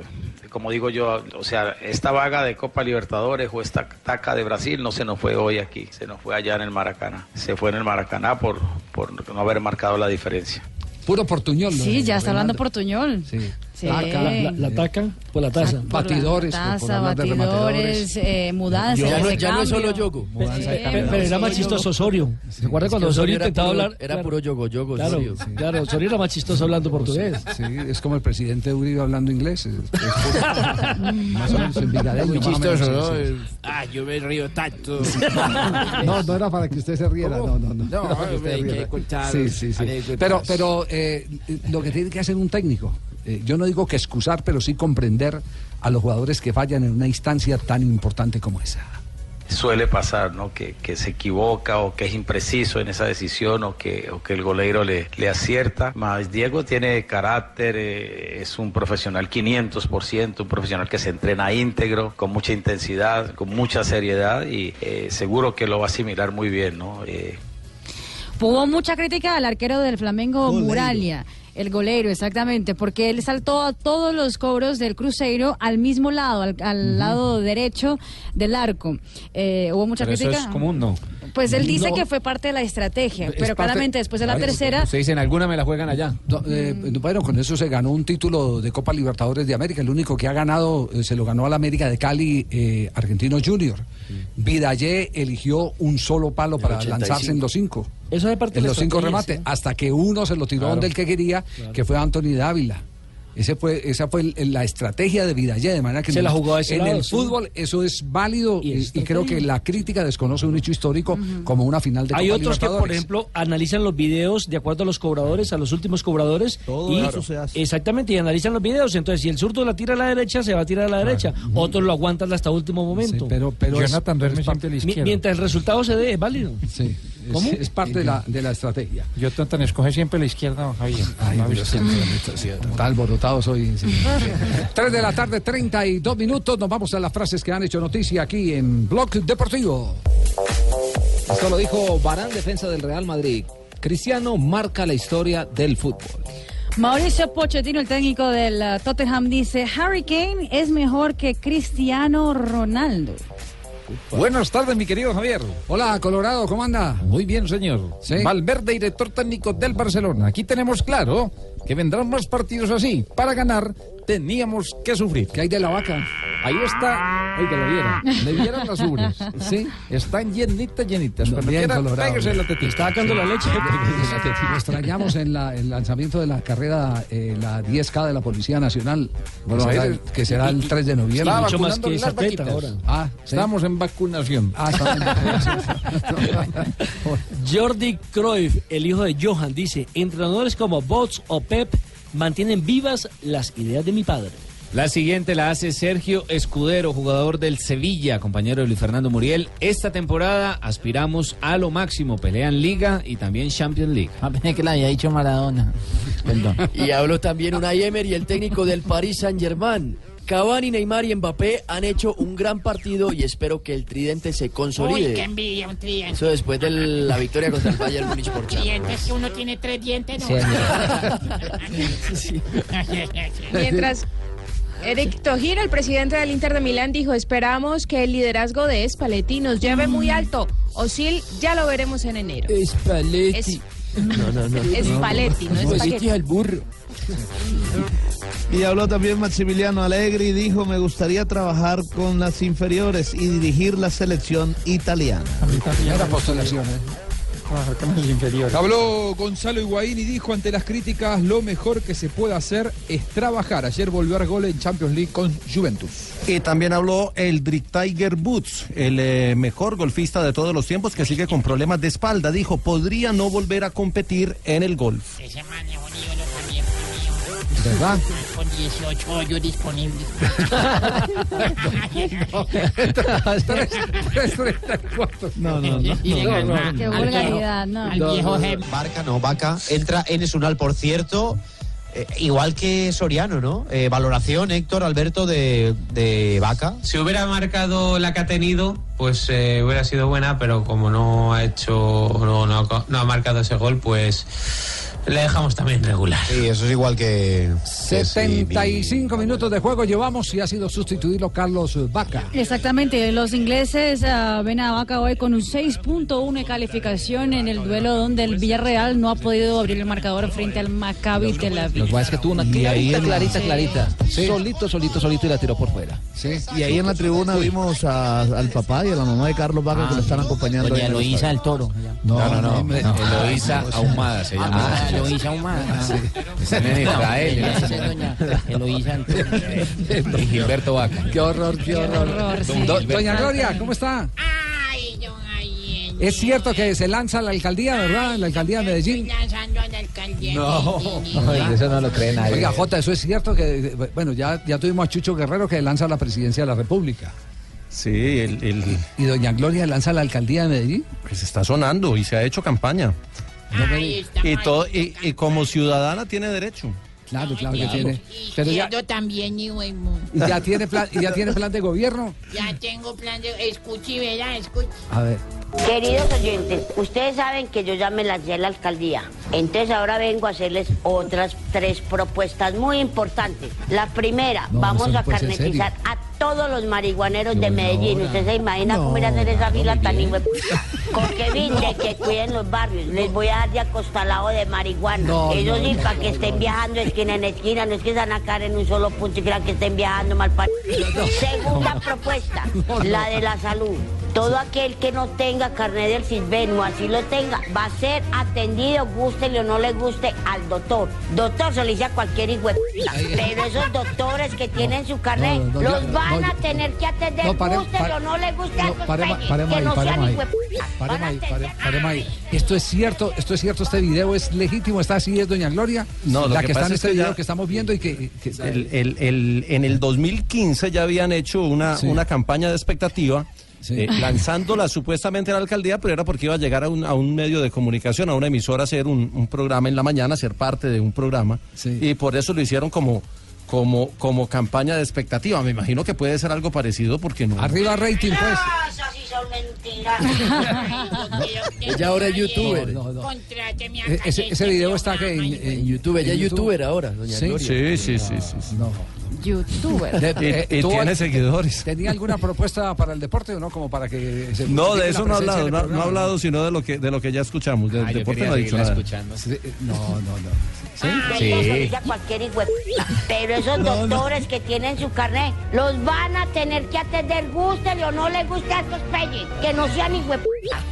como digo yo, o sea, esta vaga de Copa Libertadores o esta taca de Brasil no se nos fue hoy aquí, se nos fue allá en el Maracaná. Se fue en el Maracaná por, por no haber marcado la diferencia. Puro portuñol. Sí, ya está hablando portuñol. Sí. Sí. La, la- la taca por la taza. Por la taza, batidores, eh, mudanzas. Ya ese no- ya no es solo yogo. Sí. Pero, pero era más chistoso Osorio. ¿Se acuerda Es cuando que Osorio intentaba puro- hablar? era Claro. puro yogo, yogo, Claro, Osorio. claro, Osorio era más chistoso hablando portugués. Sí, es como el presidente Uribe hablando inglés. es- es más o menos envigadeño, Muy chistoso, sí, ¿no? sí. Ah, yo me río tanto. No, no era para que usted se riera, no, no, no. No, Era para que usted hay que contar Sí, sí, sí. Pero, pero eh, lo que tiene que hacer un técnico, eh, yo no digo que excusar, pero sí comprender a los jugadores que fallan en una instancia tan importante como esa. suele pasar, ¿no? Que, que se equivoca o que es impreciso en esa decisión o que, o que el goleiro le, le acierta. Más Diego tiene carácter, eh, es un profesional 500%, un profesional que se entrena íntegro, con mucha intensidad, con mucha seriedad y eh, seguro que lo va a asimilar muy bien, ¿no? Eh, Hubo mucha crítica al arquero del Flamengo, Muralla. El golero, exactamente, porque él saltó a todos los cobros del Cruzeiro al mismo lado, al, al lado derecho del arco. Eh, hubo mucha Pero eso crítica. es común, ¿no? Pues él dice No. que fue parte de la estrategia, Es pero parte- claramente después de la Claro, tercera, se dicen, alguna me la juegan allá. No, eh, bueno, con eso se ganó un título de Copa Libertadores de América. El único que ha ganado, eh, se lo ganó al América de Cali, eh, Argentino Junior. Vidallé eligió un solo palo para 85. lanzarse en los cinco. Eso es parte de En los cinco remates, hasta que uno se lo tiró Claro. donde el que quería, que fue Anthony Dávila. Ese fue, esa fue el- la estrategia de Vidallé, de manera que Se en la el- jugó a ese en lado, el sí. fútbol eso es válido y, y creo que la crítica desconoce un hecho histórico como una final de Hay Copa otros que, por ejemplo, analizan los videos de acuerdo a los cobradores, a los últimos cobradores. Todo y, eso se hace. Exactamente, y analizan los videos. Entonces, si el zurdo la tira a la derecha, se va a tirar a la derecha. Otros lo aguantan hasta último momento. pero, pero es- Jonathan es la Mi- izquierda. mientras el resultado se dé, es válido. Sí. ¿Cómo? Es, es parte de la, de la estrategia. Jonathan escoge siempre la izquierda, Javier. Ay, No, Dios siempre. Está sí. 3 de la tarde, 32 minutos. Nos vamos a las frases que han hecho noticia aquí en Blog Deportivo. Esto lo dijo Barán, defensa del Real Madrid. Cristiano marca la historia del fútbol. Mauricio Pochettino, el técnico del uh, Tottenham, dice, Harry Kane es mejor que Cristiano Ronaldo. Buenas tardes, mi querido Javier. Hola, Colorado, ¿cómo anda? Muy bien, señor. Sí. Valverde, director técnico del Barcelona. Aquí tenemos claro que vendrán más partidos así. Para ganar, teníamos que sufrir. ¿Qué hay de la vaca? Ahí está. Oiga, lo vieron. Le vieron las ubres. Sí. Están llenitas, llenitas. Cuando la tetita. Está sacando la leche. Lo extrañamos en la- el lanzamiento de la carrera, eh, la 10K de la Policía Nacional, Bueno, que será- ahí- que será el 3 de noviembre. Estaba mucho más que las esa teta vaquitas. ahora. Ah, ¿sí? Estamos en vacunación. Ah, está Jordi Cruyff, el hijo de Johan, dice, entrenadores como Bots o Pep mantienen vivas las ideas de mi padre. La siguiente la hace Sergio Escudero, jugador del Sevilla, compañero de Luis Fernando Muriel. Esta temporada aspiramos a lo máximo, pelean Liga y también Champions League. Ah, que la había dicho Maradona. Perdón. Y habló también Unai Emery, el técnico del Paris Saint-Germain. Cavani, Neymar y Mbappé han hecho un gran partido y espero que el tridente se consolide. Uy, qué envidia, un tridente. Eso después de la victoria contra el Bayern Múnich por Champions. Dientes que uno tiene tres dientes, ¿no? Sí. Mientras Eric Tojiro, el presidente del Inter de Milán, dijo, esperamos que el liderazgo de Spalletti nos lleve muy alto. Osil ya lo veremos en enero. Spalletti. No, no, no. Es Spalletti, no es Spaghetti. al burro. Y habló también Maximiliano Allegri y dijo, me gustaría trabajar con las inferiores y dirigir la selección italiana. Primera postulación, ¿eh? Habló Gonzalo Higuaín y dijo ante las críticas lo mejor que se puede hacer es trabajar. Ayer volvió a gol en Champions League con Juventus. Y también habló el Drick Tiger Boots, el eh, mejor golfista de todos los tiempos que sigue con problemas de espalda. Dijo, podría no volver a competir en el golf. Ese man es. ¿Verdad? Con 18 hoyos disponibles. No, no, no. Y no, no. al Qué vulgaridad, no. Al viejo. Barca no, Vaca entra en Esunal, por cierto, eh, igual que Soriano, ¿no? Eh, valoración, Héctor Alberto, de, de Vaca. Si hubiera marcado la que ha tenido, pues eh, hubiera sido buena, pero como no ha hecho, no, no no ha marcado ese gol, pues le dejamos también regular. Sí, eso es igual que... 75 minutos de juego llevamos y ha sido sustituido Carlos Vaca. Exactamente, los ingleses ah, ven a Vaca hoy con un 6.1 de calificación en el duelo donde el Villarreal no ha podido abrir el marcador frente al Maccabi Tel Aviv. Lo que pasa es que tuvo una clarita, clarita, Sí. clarita. Sí. Solito, solito, solito y la tiró por fuera. Y ahí en la tribuna vimos a- al papá y a la mamá de Carlos Vaca que lo están acompañando. Doña el Eloísa del Toro. No, No, no, no, Eloísa no, sí. Ahumada se llama. Ah, Eloísa en Israel. Es Eloísa. Y Gilberto Vaca. Qué horror, qué horror. Doña Gloria, ¿cómo está? Ay, don Javier. Es cierto que se lanza a la alcaldía, ¿verdad? En la alcaldía de Medellín. Lanzando a la alcaldía. No. Ay, eso no lo cree nadie. Oiga, Jota, eso es cierto que, bueno, ya, ya tuvimos a Chucho Guerrero que lanza a la presidencia de la República. Sí, el, el- ¿Y doña Gloria lanza la alcaldía de Medellín? pues está sonando y se ha hecho campaña. Ahí está. Y, todo, y, y como ciudadana tiene derecho. Claro, claro que tiene. Pero ya, también, y y ya tiene plan, y ya tiene plan de gobierno. Ya tengo plan de... Escuche, verá, escuche. A ver. Queridos oyentes, ustedes saben que yo ya me lancé a la alcaldía. Entonces ahora vengo a hacerles otras tres propuestas muy importantes. La primera, No, vamos a puede ser carnetizar a todos los marihuaneros de Medellín. ¿Usted se imagina cómo ir a hacer esa fila tan hijo Porque viste que cuiden los barrios. Les voy a dar de acostalado de marihuana. No, Eso no, sí, no, para que estén viajando de esquina en esquina. No es que se van a caer en un solo punto y crean que estén viajando mal para... Segunda propuesta, la de la salud. Todo aquel que no tenga carnet del CISBEN o así lo tenga, va a ser atendido, guste o no le guste, al doctor. Doctor se le dice a cualquier hijo de p***, pero esos doctores que tienen su carnet, no, no, ya, los van no, a tener que atender, no, pare- guste pare- o no le guste a no, esos peñes, paremos que no sean hijo de p***. Paremos ahí, pare- paremos ahí. Esto es cierto, esto es cierto, este video es legítimo, está así, es doña Gloria. No, la que que, está en es este que video ya- que estamos viendo y que, que- El- el- el- en el 2015 ya habían hecho una, Sí. una campaña de expectativa. Eh, lanzándola supuestamente a la alcaldía, pero era porque iba a llegar a un, a un medio de comunicación, a una emisora, a hacer un, un programa en la mañana, ser parte de un programa. Y por eso lo hicieron como, como, como campaña de expectativa. Me imagino que puede ser algo parecido porque no. Arriba rating, pues. Esas sí son mentiras. Ella ahora es youtuber. No, a E- Ese, ese video está que en, en YouTube, ella es youtuber ahora, doña ¿Sí? Gloria. Sí, sí, sí, sí. sí. Youtuber. De- Y- y ¿tuvo- tiene seguidores. ¿Tenía alguna propuesta para el deporte o no? Como para que se No, de eso no ha hablado, no, ha- no ha programa? hablado sino de lo que, de lo que ya escuchamos. Del Ah, deporte no ha dicho nada. escuchando. Sí, No, no, no. Sí. a cualquier hijo de p***. Pero esos doctores que tienen su carnet los van a tener que atender, gústele o no les guste a estos peyes, que no sean p***.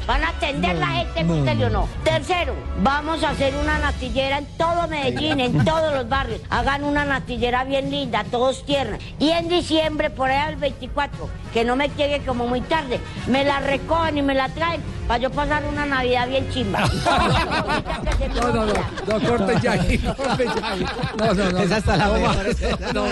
Van a atender la gente, no, gústele o no. Tercero, vamos a hacer una natillera en todo Medellín, en todos los barrios. Hagan una natillera bien linda, todos tiernos. Y en diciembre, por allá el 24, que no me llegue como muy tarde, me la recogen y me la traen para yo pasar una Navidad bien chimba. No, no, no, no, corte ya corte. No, no, no. Esa está la no,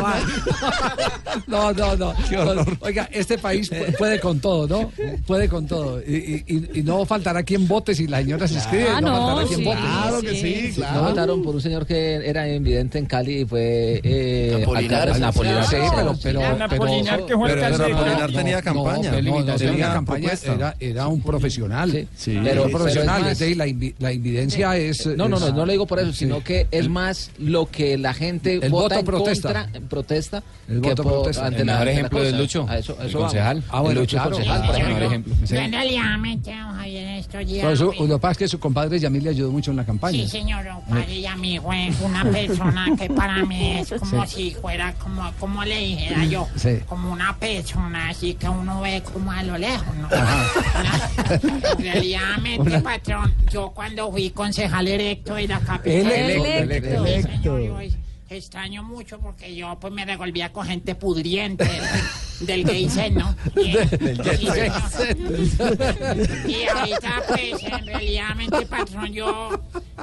no, no, no, no. No, Oiga, este país pu- puede con todo, ¿no? Puede con todo. Y, y- y no faltará quien vote si la señora se inscribe. Ah, no, no, faltará quien sí, vote. Claro que sí, sí, No votaron por un señor que era invidente en Cali y fue eh, Apolinar, alcalde- sí, pero, pero, pero, Polinar, que fue Pero, pero de Cali. tenía no, campaña. no, no, tenía tenía campaña, era, era un profesional. Sí. Era Pero- un profesional, pero es más- la, invi- la invidencia es... No, no, no, es- no le digo por eso, sino Sí. que es más lo que la gente El vota voto en protesta. contra, protesta, El que voto por- protesta. ante El mejor la ejemplo es Lucho, A eso, el eso va. concejal. Ah, bueno, El Lucho claro, concejal, claro, por ejemplo. ejemplo. Sí. Yo en realidad me tengo Javier su- fui- lo que pasa es que su compadre Yamil le ayudó mucho en la campaña. Sí, señor, don padre y a mí fue una persona que para mí es como Sí. si fuera, como, como le dijera yo, Sí. como una persona que uno ve como a lo lejos, ¿no? Realmente, patrón, yo cuando fui concejal electo de la capital... Electo, Sí, señor, yo extraño mucho porque yo pues me revolvía con gente pudriente del gay ¿no? Y, sí, señor. Y ahorita, pues, en realidad, patrón, yo,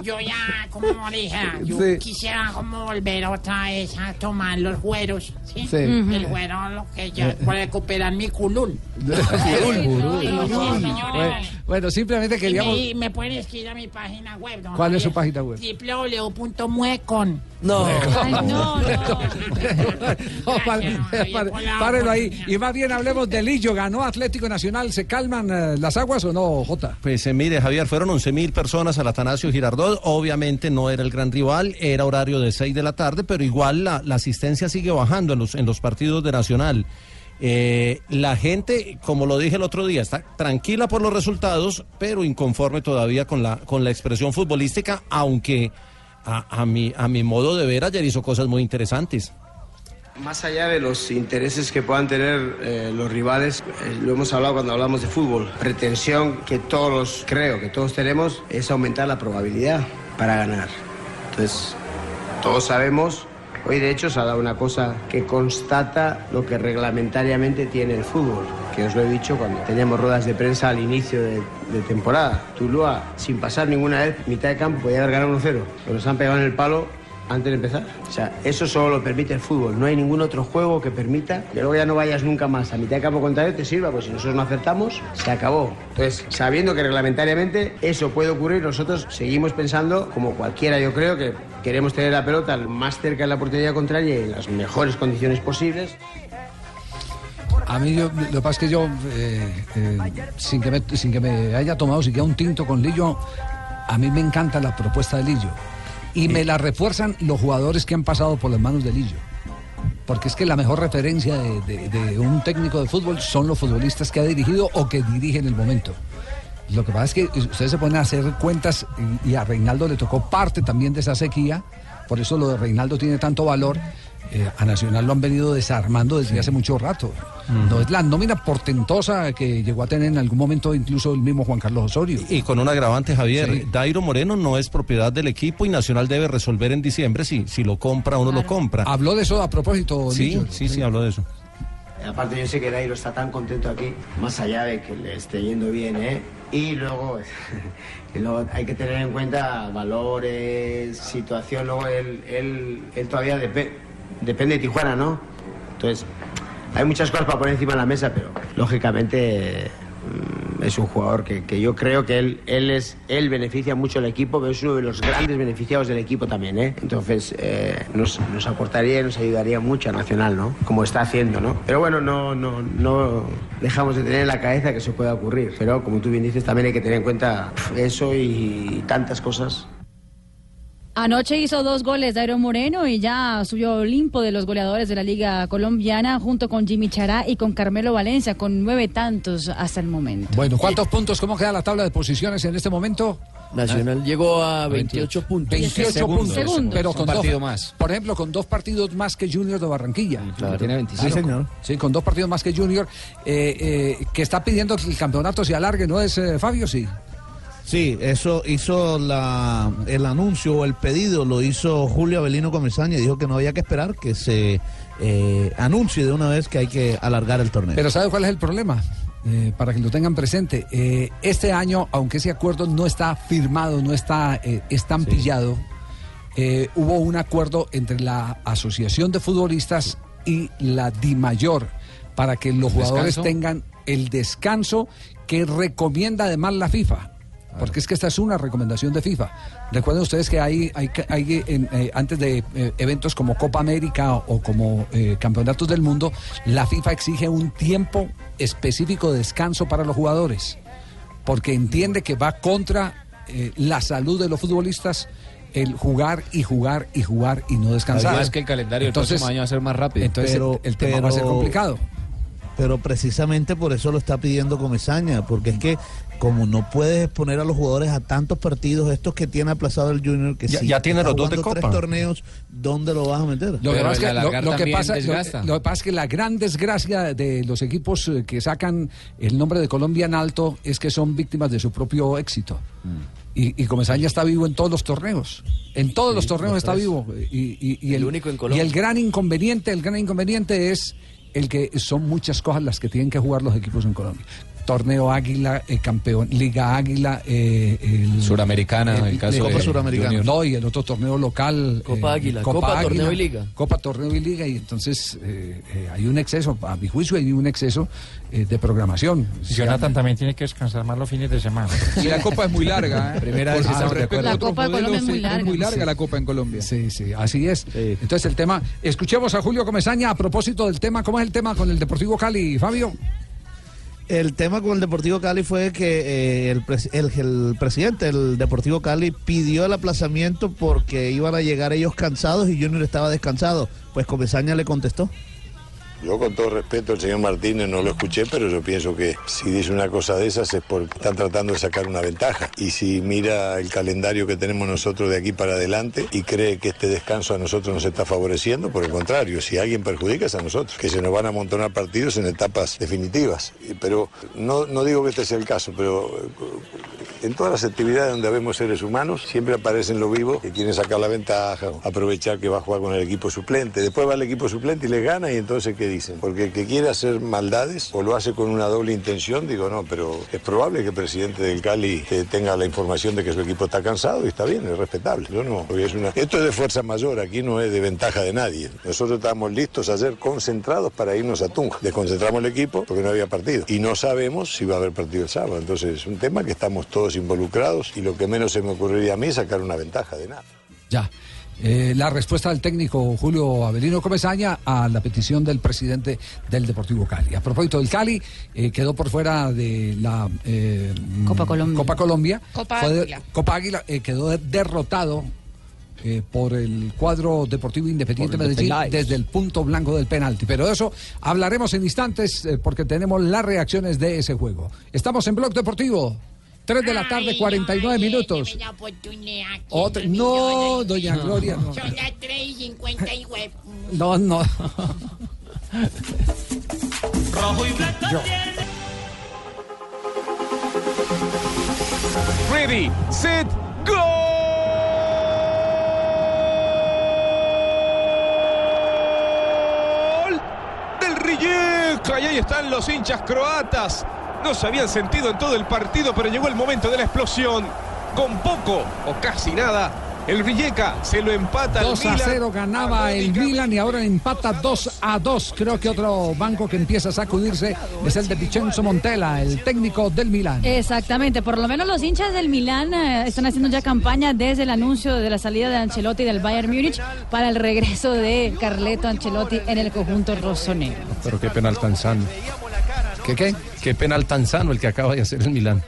yo ya, como dije, yo Sí. quisiera como volver otra vez a tomar los güeros, ¿sí? Sí. El güero, lo que ya, para recuperar mi culul. Curul. Sí, sí, señores. Bueno, simplemente Y queríamos... me, y me pueden escribir a mi página web, don ¿Cuál es su página web? www.muecon. No. Ay, no, no. No, párelo ahí. Y más bien hablemos de Lillo. ¿Ganó Atlético Nacional? ¿Se calman eh, las aguas o no, Jota? Pues eh, mire, Javier, fueron 11 mil personas al Atanasio Girardot. Obviamente no era el gran rival, era horario de 6 de la tarde, pero igual la, la asistencia sigue bajando en los, en los partidos de Nacional. Eh, la gente, como lo dije el otro día, está tranquila por los resultados, pero inconforme todavía con la, con la expresión futbolística, aunque a, a mi, a mi modo de ver ayer hizo cosas muy interesantes. Más allá de los intereses que puedan tener eh, los rivales, eh, lo hemos hablado cuando hablamos de fútbol, pretensión que todos, creo que todos tenemos, es aumentar la probabilidad para ganar. Entonces, todos sabemos, hoy de hecho se ha dado una cosa que constata lo que reglamentariamente tiene el fútbol, que os lo he dicho cuando teníamos ruedas de prensa al inicio de, temporada. Tuluá, sin pasar ninguna vez, mitad de campo, podía haber ganado 1-0, pero nos han pegado en el palo antes de empezar. O sea, eso solo lo permite el fútbol. No hay ningún otro juego que permita que luego ya no vayas nunca más a mitad de campo contrario te sirva, pues si nosotros no acertamos, se acabó. Entonces, sabiendo que reglamentariamente eso puede ocurrir, nosotros seguimos pensando, como cualquiera yo creo, que queremos tener la pelota más cerca de la portería contraria y en las mejores condiciones posibles. A mí yo- lo que pasa es que yo, eh, eh, sin, que me, sin que me haya tomado siquiera un tinto con Lillo, a mí me encanta la propuesta de Lillo. Y me la refuerzan los jugadores que han pasado por las manos de Lillo. Porque es que la mejor referencia de, de- de un técnico de fútbol son los futbolistas que ha dirigido o que dirige en el momento. Lo que pasa es que ustedes se ponen a hacer cuentas y, y a Reinaldo le tocó parte también de esa sequía, por eso lo de Reinaldo tiene tanto valor. Eh, a Nacional lo han venido desarmando desde hace mucho rato. No es la nómina portentosa que llegó a tener en algún momento incluso el mismo Juan Carlos Osorio. Y con un agravante, Javier, Sí. Dairo Moreno no es propiedad del equipo y Nacional debe resolver en diciembre si, si lo compra o no lo compra. Habló de eso a propósito, Sí, sí, sí, habló de eso. Aparte yo sé que Dairo está tan contento aquí, más allá de que le esté yendo bien, ¿eh? Y luego, y luego hay que tener en cuenta valores, situación, luego él, él, él todavía depe- depende de Tijuana, ¿no? Entonces, hay muchas cosas para poner encima de la mesa, pero lógicamente mm, es un jugador que, que yo creo que él, él, es, él beneficia mucho al equipo, pero es uno de los grandes beneficiados del equipo también, ¿eh? Entonces, eh, nos, nos aportaría y nos ayudaría mucho a Nacional, ¿no? Como está haciendo, ¿no? Pero bueno, no, no, no dejamos de tener en la cabeza que eso pueda ocurrir. Pero como tú bien dices, también hay que tener en cuenta eso y tantas cosas. Anoche hizo dos goles Dairo Moreno y ya subió Olimpo de los goleadores de la Liga Colombiana junto con Jimmy Chará y con Carmelo Valencia con nueve tantos hasta el momento. Bueno, ¿cuántos puntos? ¿Cómo queda la tabla de posiciones en este momento? Nacional llegó a 28 puntos. 28 puntos. Segundos. Pero Un con partido dos, más. Por ejemplo, con dos partidos más que Junior de Barranquilla. Claro. Tiene 25. Sí, señor. Sí, con dos partidos más que Junior. eh, eh, que está pidiendo que el campeonato se alargue, ¿no es eh, Fabio? Sí. Sí, eso hizo la, el anuncio o el pedido, lo hizo Julio Avelino Comesaña y dijo que no había que esperar que se eh, anuncie de una vez que hay que alargar el torneo. Pero ¿sabe cuál es el problema? Eh, para que lo tengan presente. Eh, este año, aunque ese acuerdo no está firmado, no está eh, estampillado, hubo un acuerdo entre la Asociación de Futbolistas y la DIMAYOR para que los jugadores ¿Descanso? tengan el descanso que recomienda además la FIFA. Porque es que esta es una recomendación de FIFA. Recuerden ustedes que hay, hay, hay, en, eh, antes de eh, eventos como Copa América o, o como eh, campeonatos del mundo, la FIFA exige un tiempo específico de descanso para los jugadores. Porque entiende que va contra eh, la salud de los futbolistas el jugar y jugar y jugar y no descansar. Además que el calendario el Entonces- próximo año va a ser más rápido. Entonces el- el, tema va a ser complicado. Pero precisamente por eso lo está pidiendo Comesaña, porque es que como no puedes exponer a los jugadores a tantos partidos, estos que tiene aplazado el Junior, que Ya- si ya tiene los dos de jugando tres Copa. torneos, ¿dónde lo vas a meter? Lo que, es que, lo- que pasa, lo- que pasa es que la gran desgracia de los equipos eh, que sacan el nombre de Colombia en alto es que son víctimas de su propio éxito. Y, y Comesaña está vivo en todos los torneos. En todos los torneos está vivo. Y, y- y El único en Colombia. Y el gran inconveniente, el gran inconveniente es el que son muchas cosas las que tienen que jugar los equipos en Colombia. Torneo Águila, eh, campeón, Liga Águila, eh, el- Suramericana, el caso Copa de Suramericana. Junior. No, y el otro torneo local. Copa Águila, Copa, Torneo y Liga. Copa, Torneo y Liga, y entonces eh, eh, hay un exceso, a mi juicio hay un exceso eh, de programación. Jonathan también tiene que descansar más los fines de semana. Y la copa es muy larga, ¿eh? Primera vez que La Copa de Colombia es muy larga. muy larga Sí. la copa en Colombia. Sí, sí, así es. Entonces el tema, escuchemos a Julio Comesaña a propósito del tema, ¿cómo es el tema con el Deportivo Cali, Fabio? El tema con el Deportivo Cali fue que eh, el, el- el presidente del Deportivo Cali pidió el aplazamiento porque iban a llegar ellos cansados y Junior estaba descansado. Pues Comesaña le contestó. Yo con todo respeto al señor Martínez no lo escuché, pero yo pienso que si dice una cosa de esas es porque están tratando de sacar una ventaja. Y si mira el calendario que tenemos nosotros de aquí para adelante y cree que este descanso a nosotros nos está favoreciendo, por el contrario, si alguien perjudica es a nosotros, que se nos van a amontonar partidos en etapas definitivas. Y- Pero no, no digo que este sea el caso, pero eh, en todas las actividades donde vemos seres humanos siempre aparecen los vivos que quieren sacar la ventaja, aprovechar que va a jugar con el equipo suplente. Después va el equipo suplente y les gana y entonces ¿qué dicen? Porque el que quiere hacer maldades o lo hace con una doble intención, digo no, pero es probable que el presidente del Cali eh, tenga la información de que su equipo está cansado y está bien, es respetable. Yo no, porque es una... Esto es de fuerza mayor, aquí no es de ventaja de nadie. Nosotros estábamos listos ayer concentrados para irnos a Tunja. Desconcentramos el equipo porque no había partido. Y no sabemos si va a haber partido el sábado. Entonces es un tema que estamos todos involucrados y lo que menos se me ocurriría a mí es sacar una ventaja de nada. Ya. Eh, la respuesta del técnico Julio Avelino Comesaña a la petición del presidente del Deportivo Cali. A propósito del Cali, eh, quedó por fuera de la eh, Copa Colombia. Copa Colombia. Copa Fue de- Águila. Copa Águila, eh, quedó de- derrotado eh, por el cuadro Deportivo Independiente el Medellín desde el punto blanco del penalti. Pero de eso hablaremos en instantes eh, porque tenemos las reacciones de ese juego. Estamos en Blog Deportivo. 3 de la tarde, 49 minutos. Otra- no, doña Gloria, no. Son las 3 y 50 y hue- No, no. Rojo y blanco. Ready, set, gol del Rijeka. Y ahí están los hinchas croatas. No se habían sentido en todo el partido, pero llegó el momento de la explosión. Con poco o casi nada, el Rijeka se lo empata al 2 a Milan. 0 ganaba el Milan y ahora empata 2 a 2. Creo que otro banco que empieza a sacudirse es el de Vincenzo Montella, el técnico del Milan. Exactamente, por lo menos los hinchas del Milán eh, están haciendo ya campaña desde el anuncio de la salida de Ancelotti del Bayern Múnich para el regreso de Carleto Ancelotti en el conjunto rossonero. Pero qué penal tan sano. ¿Qué qué? Qué penal tan sano el que acaba de hacer el Milán.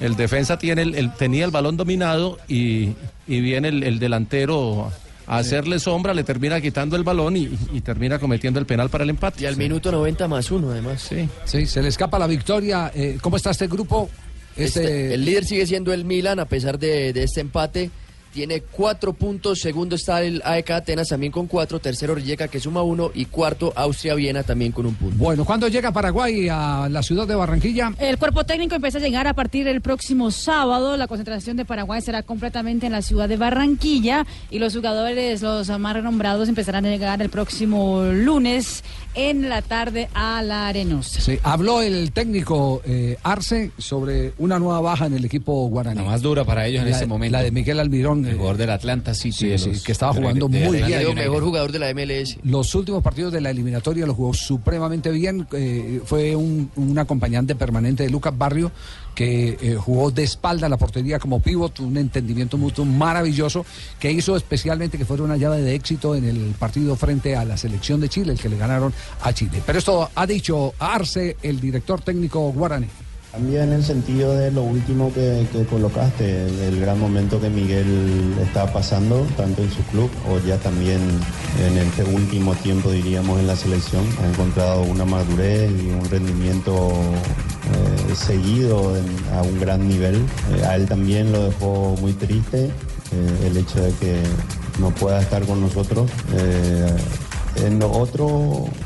El defensa tiene el, el- tenía el balón dominado y, y viene el, el delantero a hacerle sombra, le termina quitando el balón y, y termina cometiendo el penal para el empate. Y al minuto 90 más uno, además. Sí. Sí, se le escapa la victoria. Eh, ¿Cómo está este grupo? Este, Este- el líder sigue siendo el Milan a pesar de, de este empate. Tiene cuatro puntos. Segundo está el AEK Atenas también con cuatro. Tercero Rijeka que suma uno. Y cuarto Austria-Viena también con un punto. Bueno, ¿cuándo llega Paraguay a la ciudad de Barranquilla? El cuerpo técnico empieza a llegar a partir del próximo sábado. La concentración de Paraguay será completamente en la ciudad de Barranquilla y los jugadores, los más renombrados, empezarán a llegar el próximo lunes en la tarde a la Arenosa. Sí, habló el técnico eh, Arce sobre una nueva baja en el equipo guaraní. La más dura para ellos en este momento. La de Miguel Almirón. El jugador del Atlanta City. Sí, sí, los- que estaba jugando de muy bien. El mejor jugador de la MLS. Los últimos partidos de la eliminatoria los jugó supremamente bien. eh, fue un, un acompañante permanente de Lucas Barrio que eh, jugó de espalda la portería como pivot, un entendimiento mutuo maravilloso que hizo especialmente que fuera una llave de éxito en el partido frente a la selección de Chile, el que le ganaron a Chile. Pero esto ha dicho Arce, el director técnico guaraní. También en el sentido de lo último que, que colocaste, el gran momento que Miguel está pasando, tanto en su club o ya también en este último tiempo, diríamos, en la selección. Ha encontrado una madurez y un rendimiento eh, seguido a un gran nivel. Eh, a él también lo dejó muy triste eh, el hecho de que no pueda estar con nosotros. En lo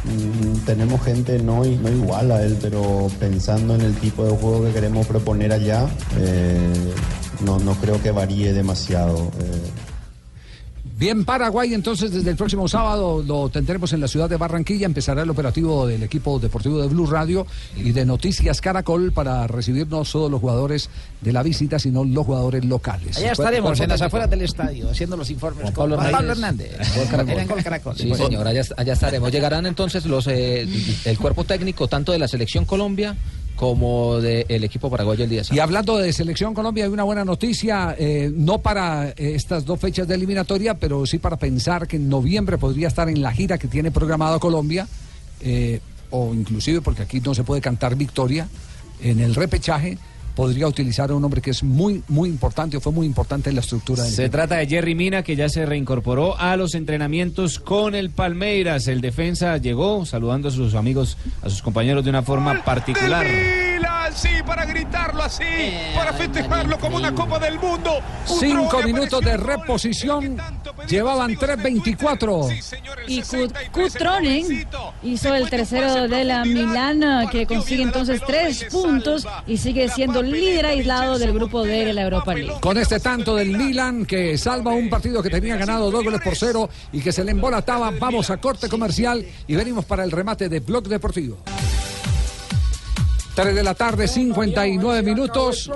mm, tenemos gente no, no igual a él, pero pensando en el tipo de juego que queremos proponer allá, eh, no, no creo que varíe demasiado. eh. Bien, Paraguay, entonces desde el próximo sábado lo tendremos en la ciudad de Barranquilla. Empezará el operativo del equipo deportivo de Blue Radio y de Noticias Caracol para recibir no solo los jugadores de la visita, sino los jugadores locales. Allá estaremos en las afueras del estadio haciendo los informes con Pablo Pablo Hernández. Gol Caracol. Sí, señor, allá, allá estaremos. Llegarán entonces los eh, el cuerpo técnico tanto de la selección Colombia como del equipo paraguayo el día Y sábado. hablando de selección Colombia, hay una buena noticia, eh, no para eh, estas dos fechas de eliminatoria, pero sí para pensar que en noviembre podría estar en la gira que tiene programado Colombia, eh, o inclusive porque aquí no se puede cantar victoria, en el repechaje podría utilizar a un hombre que es muy, muy importante o fue muy importante en la estructura del Se equipo. trata de Jerry Mina, que ya se reincorporó a los entrenamientos con el Palmeiras. El defensa llegó saludando a sus amigos, a sus compañeros de una forma particular. Milan, sí, para gritarlo así, para festejarlo como una Copa del Mundo. Cinco minutos de reposición, llevaban 3.24. Y Kut- Kutronen hizo el tercero de la Milán, que consigue entonces tres puntos y sigue siendo líder aislado del grupo de la Europa League. Con este tanto del Milan que salva un partido que tenía ganado dos goles por cero y que se le embolataba, vamos a corte comercial y venimos para el remate de Blog Deportivo. 3 de la tarde, 59 minutos.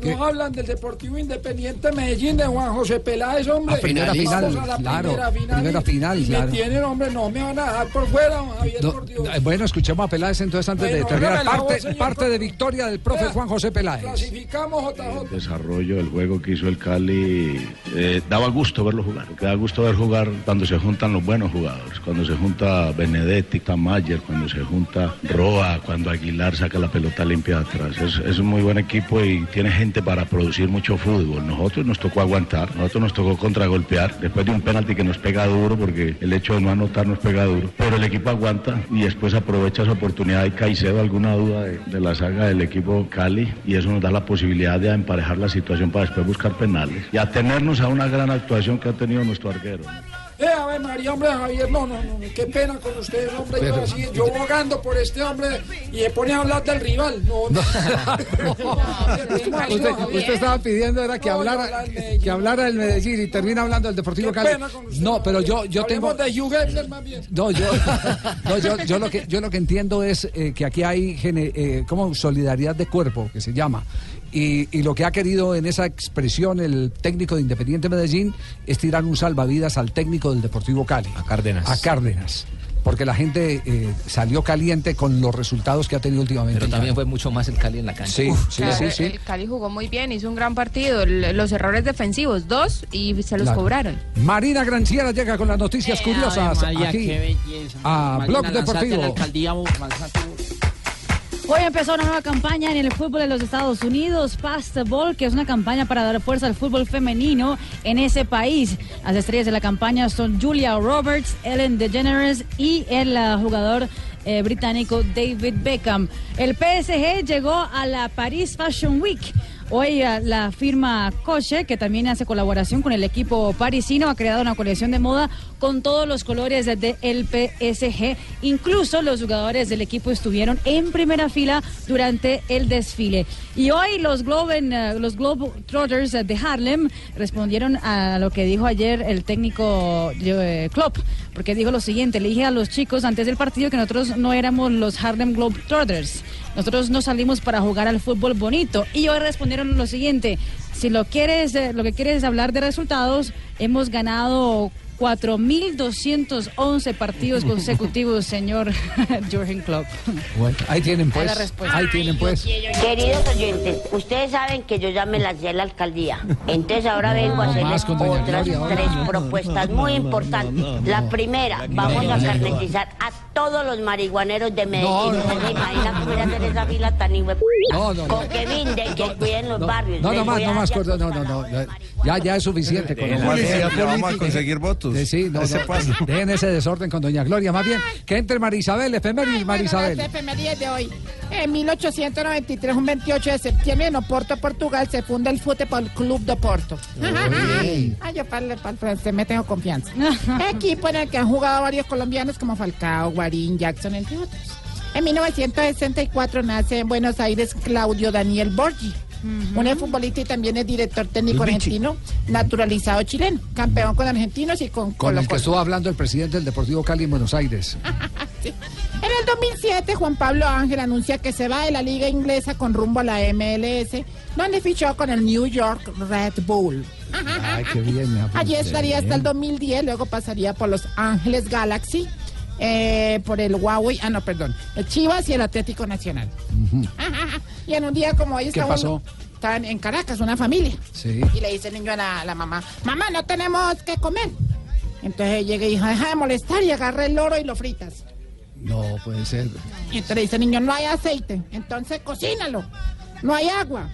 ¿Qué? No hablan del Deportivo Independiente Medellín de Juan José Peláez, hombre. Primera Vamos final, a la claro, primera final. primera y- final, y claro. Me tienen, hombre, no me van a dejar por fuera, don Javier, No, por Dios. eh, bueno, escuchemos a Peláez entonces antes Bueno, de terminar. voz, Parte, señor. parte de victoria del profe Juan José Peláez. Clasificamos, JJ. El desarrollo del juego que hizo el Cali eh, daba gusto verlo jugar. Da gusto ver jugar cuando se juntan los buenos jugadores. Cuando se junta Benedetti, Tamayer, cuando se junta Roa, cuando Aguilar saca la pelota limpia de atrás. Es, es un muy buen equipo y tiene gente para producir mucho fútbol. Nosotros nos tocó aguantar, nosotros nos tocó contragolpear después de un penalti que nos pega duro porque el hecho de no anotar nos pega duro. Pero el equipo aguanta y después aprovecha esa oportunidad y Caicedo alguna duda de, de la saga del equipo Cali y eso nos da la posibilidad de emparejar la situación para después buscar penales y atenernos a una gran actuación que ha tenido nuestro arquero. Eh, a ver, María, hombre, Javier, no, no, no, qué pena con ustedes, hombre, Pero- yo así, yo bogando por este hombre y me pone a hablar del rival, no, no. Usted, usted estaba pidiendo era que hablara que hablara del Medellín y termina hablando del Deportivo Qué Cali. pena con usted. No, pero yo yo tengo de Hefner más bien. No, yo, no, yo, yo lo que yo lo que entiendo es eh, que aquí hay gene- eh, como solidaridad de cuerpo que se llama. Y, y lo que ha querido en esa expresión el técnico de Independiente Medellín es tirar un salvavidas al técnico del Deportivo Cali. A Cárdenas. A Cárdenas. Porque la gente eh, salió caliente con los resultados que ha tenido últimamente. Pero también fue mucho más el Cali en la cancha. Sí, sí, Claro, sí, sí. El Cali jugó muy bien, hizo un gran partido. El- los errores defensivos, dos, y se los Claro. cobraron. Marina Granciera llega con las noticias curiosas Ave María, aquí qué belleza. a Marina Blog Lanzate, Deportivo. Hoy empezó una nueva campaña en el fútbol de los Estados Unidos, Ball, que es una campaña para dar fuerza al fútbol femenino en ese país. Las estrellas de la campaña son Julia Roberts, Ellen DeGeneres y el ah, jugador eh, británico David Beckham. El PSG llegó a la Paris Fashion Week. Hoy ah, la firma Coche, que también hace colaboración con el equipo parisino, ha creado una colección de moda con todos los colores del PSG. Incluso los jugadores del equipo estuvieron en primera fila durante el desfile. Y hoy los Globe, los Globetrotters eh, de Harlem respondieron a lo que dijo ayer el técnico eh, Klopp, porque dijo lo siguiente, le dije a los chicos antes del partido que nosotros no éramos los Harlem Globetrotters, nosotros no salimos para jugar al fútbol bonito. Y hoy respondieron lo siguiente, si lo quieres, eh, lo que quieres es hablar de resultados, hemos ganado 4.211 partidos consecutivos, señor Jürgen Klopp. Bueno, ahí tienen Ahí pues. la respuesta. Ahí tienen pues. Queridos oyentes, ustedes saben que yo ya me lancé a la alcaldía. Entonces ahora vengo a hacerles otras tres propuestas no, muy no, importantes. no, no, la primera, vamos a carnetizar a todos los marihuaneros de Medellín. No, no, ¿Usted no. se imagina cómo ir a hacer esa fila tan hijo No, no, no. Con que vinde, que cuiden los barrios. No, no más, no más, no, no, no. Ya, ya es suficiente. con En la publicidad le vamos a conseguir votos. Sí, no, Ese no. paso. Dejen ese desorden con doña Gloria. Más bien, que entre Marisabel, efemérides Marisabel. Las efemérides de hoy. En 1893, un 28 de septiembre, en Oporto, Portugal, se funda el Fútbol Club de Porto. Uy. Ay, yo para el, para el francés me tengo confianza. Equipo en el que han jugado varios colombianos como Falcao, Guarín, Jackson, entre otros. En 1964 nace en Buenos Aires Claudio Daniel Borgi. Un futbolista y también es director técnico El bichi. argentino, naturalizado chileno, campeón con argentinos y con Con el que Colo-Colo. estuvo hablando el presidente del Deportivo Cali en Buenos Aires. En el 2007, Juan Pablo Ángel anuncia que se va de la liga inglesa con rumbo a la MLS, donde fichó con el New York Red Bull. Ay, qué bien. Allí estaría hasta el Bien. 2010, luego pasaría por los Ángeles Galaxy, eh, por el Huawei, ah no, perdón, el Chivas y el Atlético Nacional. Y en un día como hoy ¿Qué está pasó? en Caracas, una familia. Sí. Y le dice el niño a la, mamá, mamá, no tenemos que comer. Entonces llega y dijo, deja de molestar y agarra el loro y lo fritas. No puede ser. Y entonces le dice el niño, no hay aceite, entonces cocínalo. No hay agua,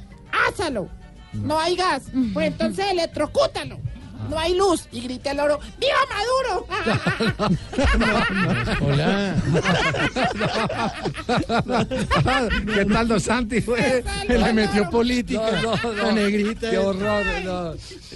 ásalo. No hay gas, pues entonces electrocútalo. No hay luz. Y grita el loro, ¡Viva Maduro! Hola. ¿Qué tal, Dos Santi? Fue, Le metió política. No, no, no. La negrita. Qué horror. no.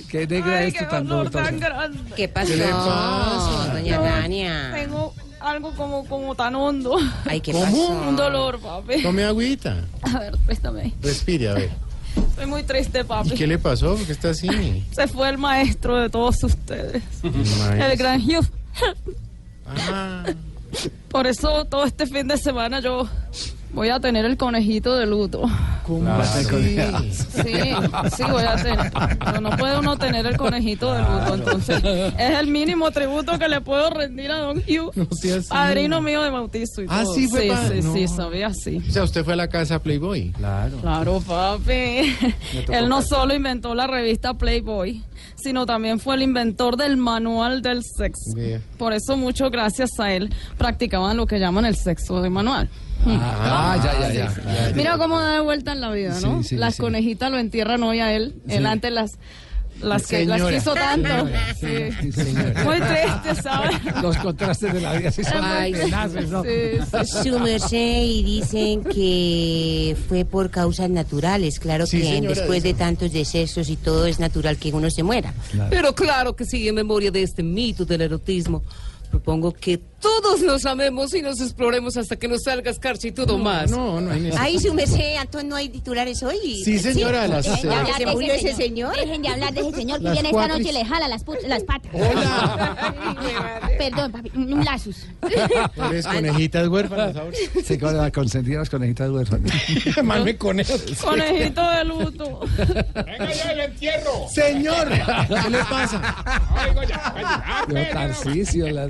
Qué negra Ay, esto qué tan tan grande. ¿Qué pasó, ¿Qué le pasa? doña No, Rania? Tengo algo como, como tan hondo. Ay, ¿qué ¿Cómo? pasó? Un dolor, papi. Tome agüita. A ver, préstame. Respire, a ver. Estoy muy triste, papi. ¿Y qué le pasó? ¿Por qué está así? Se fue el maestro de todos ustedes. El gran Hugh. Ah. Por eso todo este fin de semana yo voy a tener el conejito de luto. ¿Cómo así? Sí, sí, voy a tener. Pero no puede uno tener el conejito de luto, entonces es el mínimo tributo que le puedo rendir a Don Hugh, padrino mío de bautizo y Ah, todo. sí, fue sí, pa- sí, no. sí, sabía sí. O sea, usted fue a la casa Playboy. Claro. Claro, papi. Él no solo inventó la revista Playboy, sino también fue el inventor del manual del sexo. Por eso, mucho gracias a él, practicaban lo que llaman el sexo de manual. Ah, ya, ya, ya. ya. Mira cómo da de vuelta en la vida, ¿no? Sí, sí, las sí. conejitas lo entierran hoy a él. Él antes las, las, que, las quiso tanto. Sí. Muy triste, ¿sabes? Los contrastes de la vida sí son Ay, muy tenaces, ¿no? sí. Su merced y dicen que fue por causas naturales. Claro Sí, que señora, después de tantos decesos y todo es natural que uno se muera. Pero claro que sí, en memoria de este mito del erotismo, propongo que todos nos amemos y nos exploremos hasta que nos salga escarcha y todo más. No, no hay Ay, su merced, Antón, ¿no hay titulares hoy? Sí, señora, a las, Dejen de eh, hablar de ¿Se murió ese ese señor? Dejen de hablar de ese señor que viene esta noche y le jala las, las patas. Hola. Perdón, papi, un lazus. Pobres conejitas huérfanas ahora. Sí, con la consentida las conejitas huérfanas. Mame conejos. Conejito de luto. Venga ya el entierro. Señor, ¿qué le pasa? Oigo ya, ya, Yo, pero- Tarcisio, la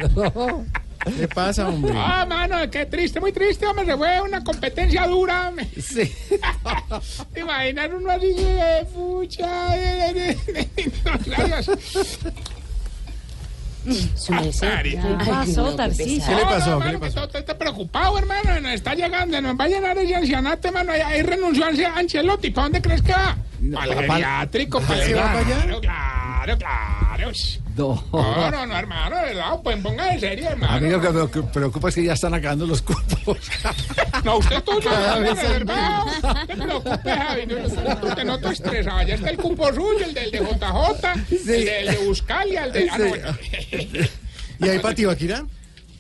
¿Qué pasa, hombre? Ah, mano, qué triste, muy triste, hombre, se fue una competencia dura. hombre. Sí. ¿Te imaginas uno así de de- Gracias. Su merced. ¿Qué pasó, le pasó? No, ¿Qué le pasó? todo está preocupado, hermano. Nos está llegando, nos va a llenar ese ancianato, hermano. Ahí, ahí renunció a Ancelotti. ¿Para dónde crees que va? Para el pa- geriátrico, para el ¿Se va para allá? Claro, claro, claro. No. No, no, no, hermano, de verdad. Pues ponga en serio, A hermano. mí lo que me preocupa es que ya están acabando los cupos. No, usted ya vez hay reservado. No te preocupes, Javi. No, te noto estresado. Ya está el cupo suyo, el del de JJ, el de, el de Buscalia, el de... ah, no, Sí. bueno. ¿Y ahí para Tibaquirá?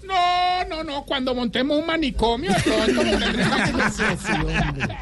No, no, no. Cuando montemos un manicomio, de pronto lo tendremos.